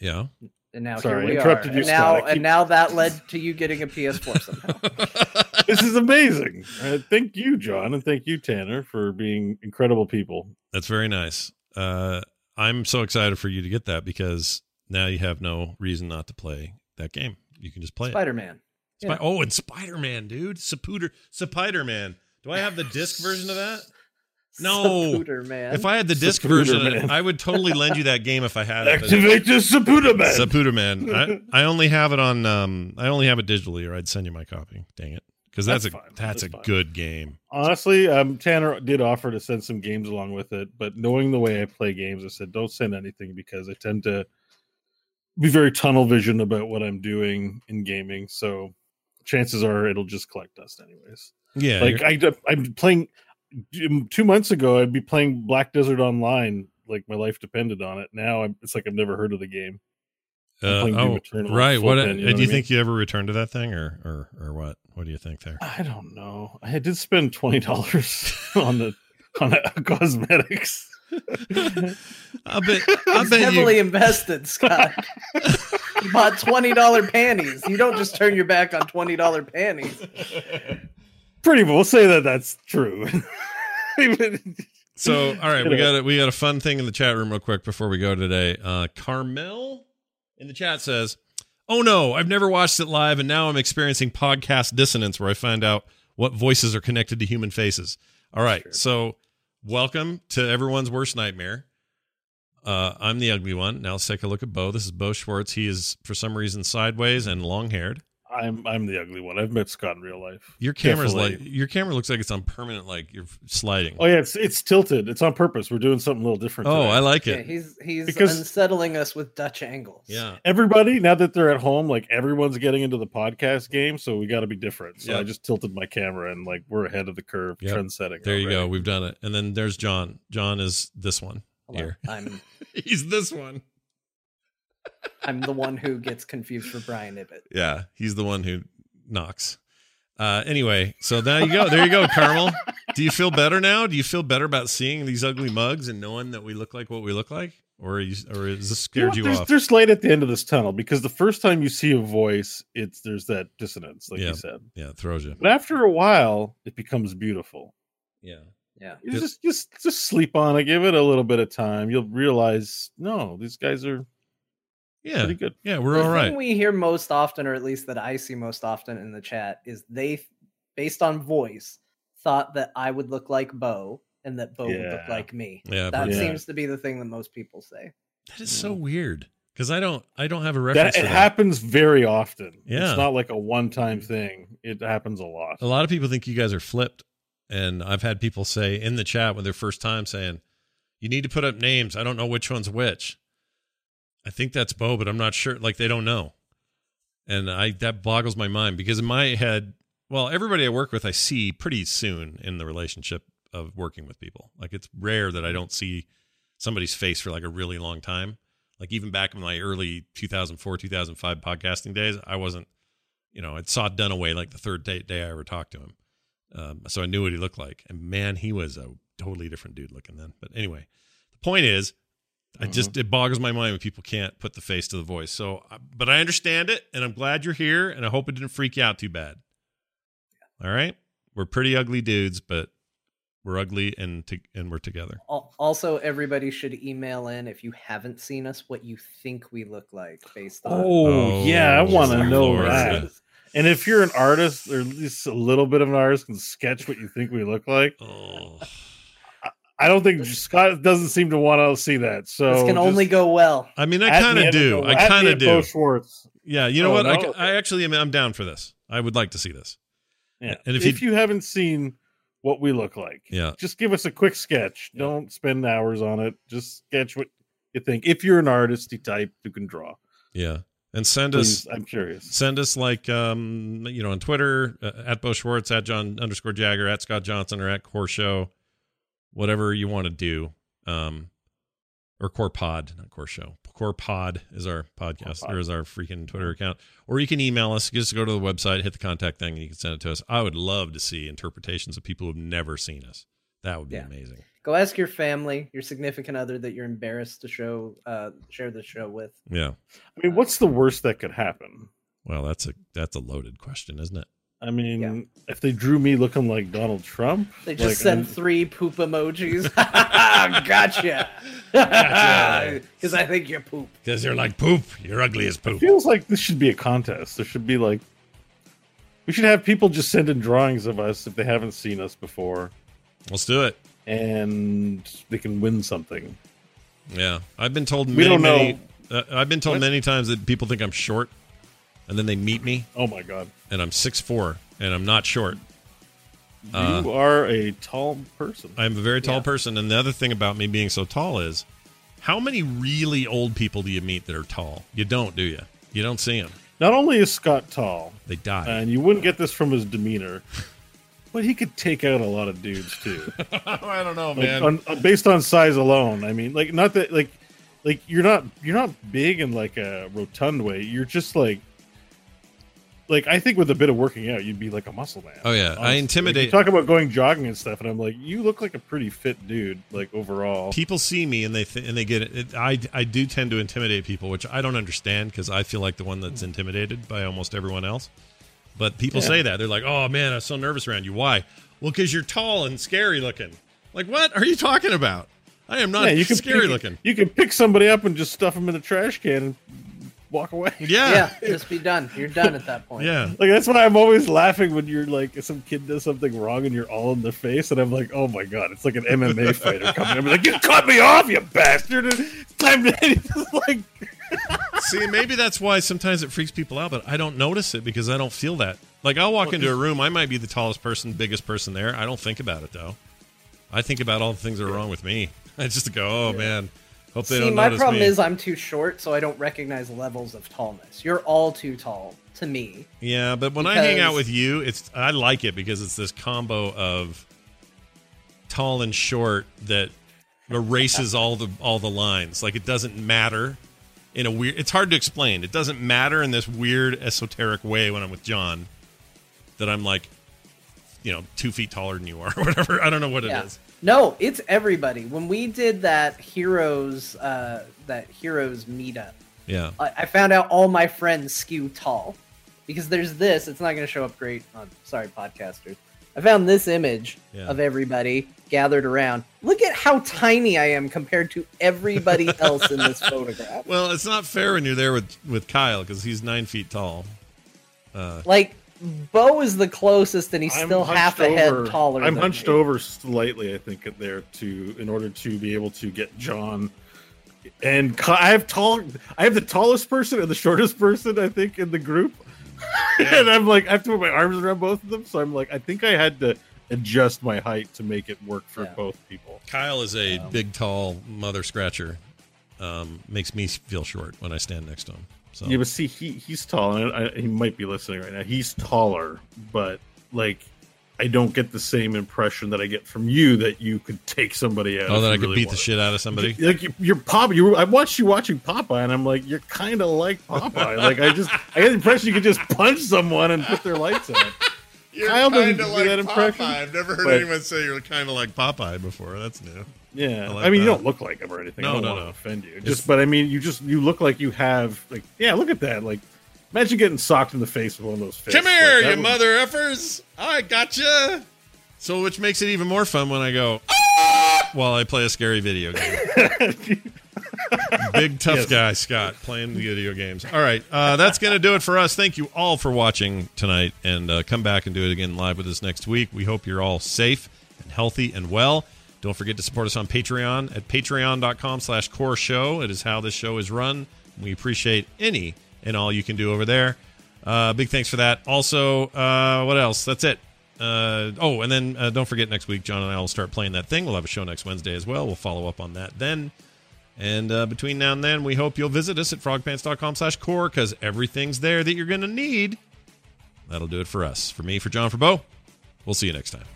Yeah. And now Sorry, here we interrupted are. you, and now, keep- and now that led to you getting a PS4 somehow. <laughs> this is amazing. Uh, thank you, Jon, and thank you, Tanner, for being incredible people. That's very nice. Uh, I'm so excited for you to get that because now you have no reason not to play that game. You can just play it. Spider Man. Yeah. Oh, and Spider Man, dude. Spider Spider Man. Do I have the disc version of that? <laughs> No. Zapooter, man. If I had the disc Zapooter version, Man. I would totally lend you that game if I had it. but- Activate the Saputa Man. Zapooter Man. I, <laughs> I only have it on. Um, I only have it digitally, or I'd send you my copy. Dang it, because that's, That's a fine. that's, That's a fine. good game. Honestly, um, Tanner did offer to send some games along with it, but knowing the way I play games, I said don't send anything because I tend to be very tunnel vision about what I'm doing in gaming. So chances are it'll just collect dust anyways. Yeah, like I, I'm playing two months ago. I'd be playing Black Desert Online, like my life depended on it. Now I'm, it's like I've never heard of the game. Uh, oh, right. What? pin, you do know I you mean? think you ever return to that thing, or or or what? What do you think there? I don't know. I did spend twenty dollars <laughs> on the on the <laughs> cosmetics. <laughs> I bet. I He's bet heavily you. invested, Scott. <laughs> you bought twenty dollar panties. You don't just turn your back on twenty dollar panties. Pretty. We'll say that that's true. So, all right, we <laughs> got a, we got a fun thing in the chat room real quick before we go today. Uh, Carmel in the chat says, "Oh no, I've never watched it live, and now I'm experiencing podcast dissonance where I find out what voices are connected to human faces." All right, Sure. so welcome to everyone's worst nightmare. Uh, I'm the ugly one. Now let's take a look at Beau. This is Beau Schwartz. He is for some reason sideways and long haired. I'm I'm the ugly one. I've met Scott in real life. Your camera's Definitely. like your camera looks like it's on permanent, like you're sliding. Oh yeah, it's it's tilted. It's on purpose. We're doing something a little different. Oh, today. I like Yeah, it. he's he's Because- unsettling us with Dutch angles. Yeah. everybody now that they're at home, like everyone's getting into the podcast game, so we got to be different. So Yeah. I just tilted my camera and like we're ahead of the curve, Yep. trend setting. There you go. We've done it. And then there's Jon. Jon is this one Hold on. here. I'm <laughs> He's this one. I'm the one who gets confused for Brian Ibbott. Yeah, he's the one who knocks. Uh, anyway, so there you go. There you go, Carmel. Do you feel better now? Do you feel better about seeing these ugly mugs and knowing that we look like what we look like, or are you, or is this You know scared you, there's, off? there's light at the end of this tunnel because the first time you see a voice, it's there's that dissonance, like Yeah. you said. Yeah, it throws you. But after a while, it becomes beautiful. Yeah. Yeah. You Just- just just just sleep on it. Give it a little bit of time. You'll realize, no, these guys are Yeah. pretty good. Yeah, we're the all right. thing we hear most often, or at least that I see most often in the chat, is they, based on voice, thought that I would look like Beau and that Beau would look like me. Yeah, That but Yeah. seems to be the thing that most people say. that is so mm. weird because I don't I don't have a That reference. it to that. happens very often. Yeah. It's not like a one time thing. It happens a lot. a lot of people think you guys are flipped and i've had people say in the chat when their first time saying you need to put up names i don't know which one's which i think that's beau but i'm not sure like they don't know and i that boggles my mind because in my head well everybody i work with i see pretty soon in the relationship of working with people like it's rare that i don't see somebody's face for like a really long time like even back in my early 2004 2005 podcasting days i wasn't you know, I saw Dunaway like the third day, day I ever talked to him. Um, so I knew what he looked like. And man, he was a totally different dude looking then. But anyway, the point is, I just, it boggles my mind when people can't put the face to the voice. So, uh, but I understand it and I'm glad you're here and I hope it didn't freak you out too bad. All right. We're pretty ugly dudes, but we're ugly and, to, and we're together. Also, everybody should email in if you haven't seen us what you think we look like based on. Oh, Oh, yeah, I want to Lord. know that. And if you're an artist, or at least a little bit of an artist, can sketch what you think we look like. Oh, I don't think Scott doesn't seem to want to see that. So this can just only go well. I mean, I kind of do. I kind of do. Schwartz. Yeah. You know Oh, what? I, no? I actually am, I'm down for this. I would like to see this. Yeah. And if if, you- you haven't seen what we look like, Yeah. just give us a quick sketch. Yeah. Don't spend hours on it. Just sketch what you think. If you're an artisty type who can draw, Yeah. And send us I'm curious. send us like um you know on Twitter uh, at Beau Schwartz at Jon underscore Jagger at Scott Johnson or at Core Show, whatever you want to do, um, or Core Pod, not Core Show. Core Pod is our podcast Pod. or is our freaking Twitter account, or you can email us. Just go to the website, hit the contact thing, and you can send it to us. I would love to see interpretations of people who've never seen us. That would be Yeah. amazing. Go ask your family, your significant other that you're embarrassed to show uh share the show with. Yeah. I mean, what's the worst that could happen? Well, that's a that's a loaded question, isn't it? I mean, Yeah. if they drew me looking like Donald Trump, They just like, send I'm- three poop emojis. <laughs> gotcha. Gotcha. Because I think you're poop. Because you're like poop. You're ugly as It poop. feels like this should be a contest. There should be like, we should have people just send in drawings of us if they haven't seen us before. Let's do it. and they can win something. Yeah, I've been told We many, don't know- many uh, I've been told What? many times that people think I'm short, and then they meet me Oh my god, and I'm six four and I'm not short. Uh, you are a tall person. I'm a very tall Yeah. person, and the other thing about me being so tall is, how many really old people do you meet that are tall? You don't, do you? You don't see them. Not only is Scott tall, They die. and you wouldn't get this from his demeanor, <laughs> but he could take out a lot of dudes too. <laughs> I don't know, like, on, on- based on size alone. I mean, like not that like like you're not you're not big in like a rotund way. You're just like like I think with a bit of working out, you'd be like a muscle man. Oh, yeah. I honestly. Like, intimidate- you talk about going jogging and stuff, and I'm like, you look like a pretty fit dude, like overall. people see me and they th- and they get it. it. I I do tend to intimidate people, which I don't understand because I feel like the one that's hmm. intimidated by almost everyone else. But people Yeah. say that they're like, "Oh man, I'm so nervous around you." Why? Well, because you're tall and scary looking. Like, what are you talking about? I am not yeah, you can scary pick, looking. You can pick somebody up and just stuff them in the trash can and walk away. <laughs> Yeah, Yeah, just be done. You're done at that point. yeah. Like that's why I'm always laughing when you're like some kid does something wrong and you're all in the face, and I'm like, oh my god, it's like an MMA <laughs> fighter coming. I'm like, you cut me off, you bastard! It's time to just <laughs> like See, maybe that's why sometimes it freaks people out, but I don't notice it because I don't feel that. Like I'll walk into a room, I might be the tallest person, biggest person there. I don't think about it though. I think about all the things that are wrong with me. I just go, oh man, hope they See, my problem me. is I'm too short, so I don't recognize levels of tallness. You're all too tall to me. yeah, but when I hang out with you, it's I like it because it's this combo of tall and short that erases all the all the lines. Like it doesn't matter in a weird. It's hard to explain. It doesn't matter in this weird esoteric way when I'm with Jon that I'm like, you know, two feet taller than you are <laughs> or whatever. I don't know what it is. Yeah. No, it's everybody. When we did that heroes, uh, that heroes meetup, Yeah. I, I found out all my friends skew tall because there's this. It's not going to show up great on sorry podcasters. I found this image Yeah. of everybody gathered around. Look at how tiny I am compared to everybody <laughs> else in this photograph. Well, it's not fair when you're there with with Kyle because he's nine feet tall. Uh, Like Beau is the closest, and he's I'm still half a hunched head over- taller. I'm than hunched me. over slightly, I think, there to in order to be able to get Jon. And I have tall. I have the tallest person and the shortest person, I think, in the group. <laughs> and I'm like, I have to put my arms around both of them. So I'm like, I think I had to adjust my height to make it work for Yeah. both people. Kyle is a big, tall mother scratcher. Um, makes me feel short when I stand next to him. So Yeah, but see, he he's tall, and I, he might be listening right now. He's taller, but like, I don't get the same impression that I get from you that you could take somebody out. oh, that you I could really beat the wanted. shit out of somebody. Like you- you're Pop. You, I watched you watching Popeye, and I'm like, you're kind of like Popeye. like I just, I get the impression you could just punch someone and put their lights out. You're Kyle doesn't kinda do that impression, I've never heard but- anyone say you're kind of like Popeye before. That's new. Yeah, I I, like mean, you don't look like him or anything. No, I don't no, want no. to offend you. It's- Just, but I mean, you just you look like you have like, yeah, look at that. Like, imagine getting socked in the face with one of those. Fists. Come here, Like, you would- mother effers! I gotcha. So, which makes it even more fun when I go "Ah!" while I play a scary video game. <laughs> Big tough Yes. guy Scott playing the video games. All right, uh, that's going to do it for us. Thank you all for watching tonight, and uh, come back and do it again live with us next week. We hope you're all safe and healthy and well. Don't forget to support us on Patreon at patreon.com slash core show. It is how this show is run. We appreciate any and all you can do over there. Uh, big thanks for that. Also, uh, what else? That's it. Uh, oh, and then uh, don't forget next week, Jon and I will start playing that thing. We'll have a show next Wednesday as well. We'll follow up on that then. And uh, between now and then, we hope you'll visit us at frogpants.com slash core because everything's there that you're going to need. That'll do it for us. For me, for Jon, for Beau, we'll see you next time.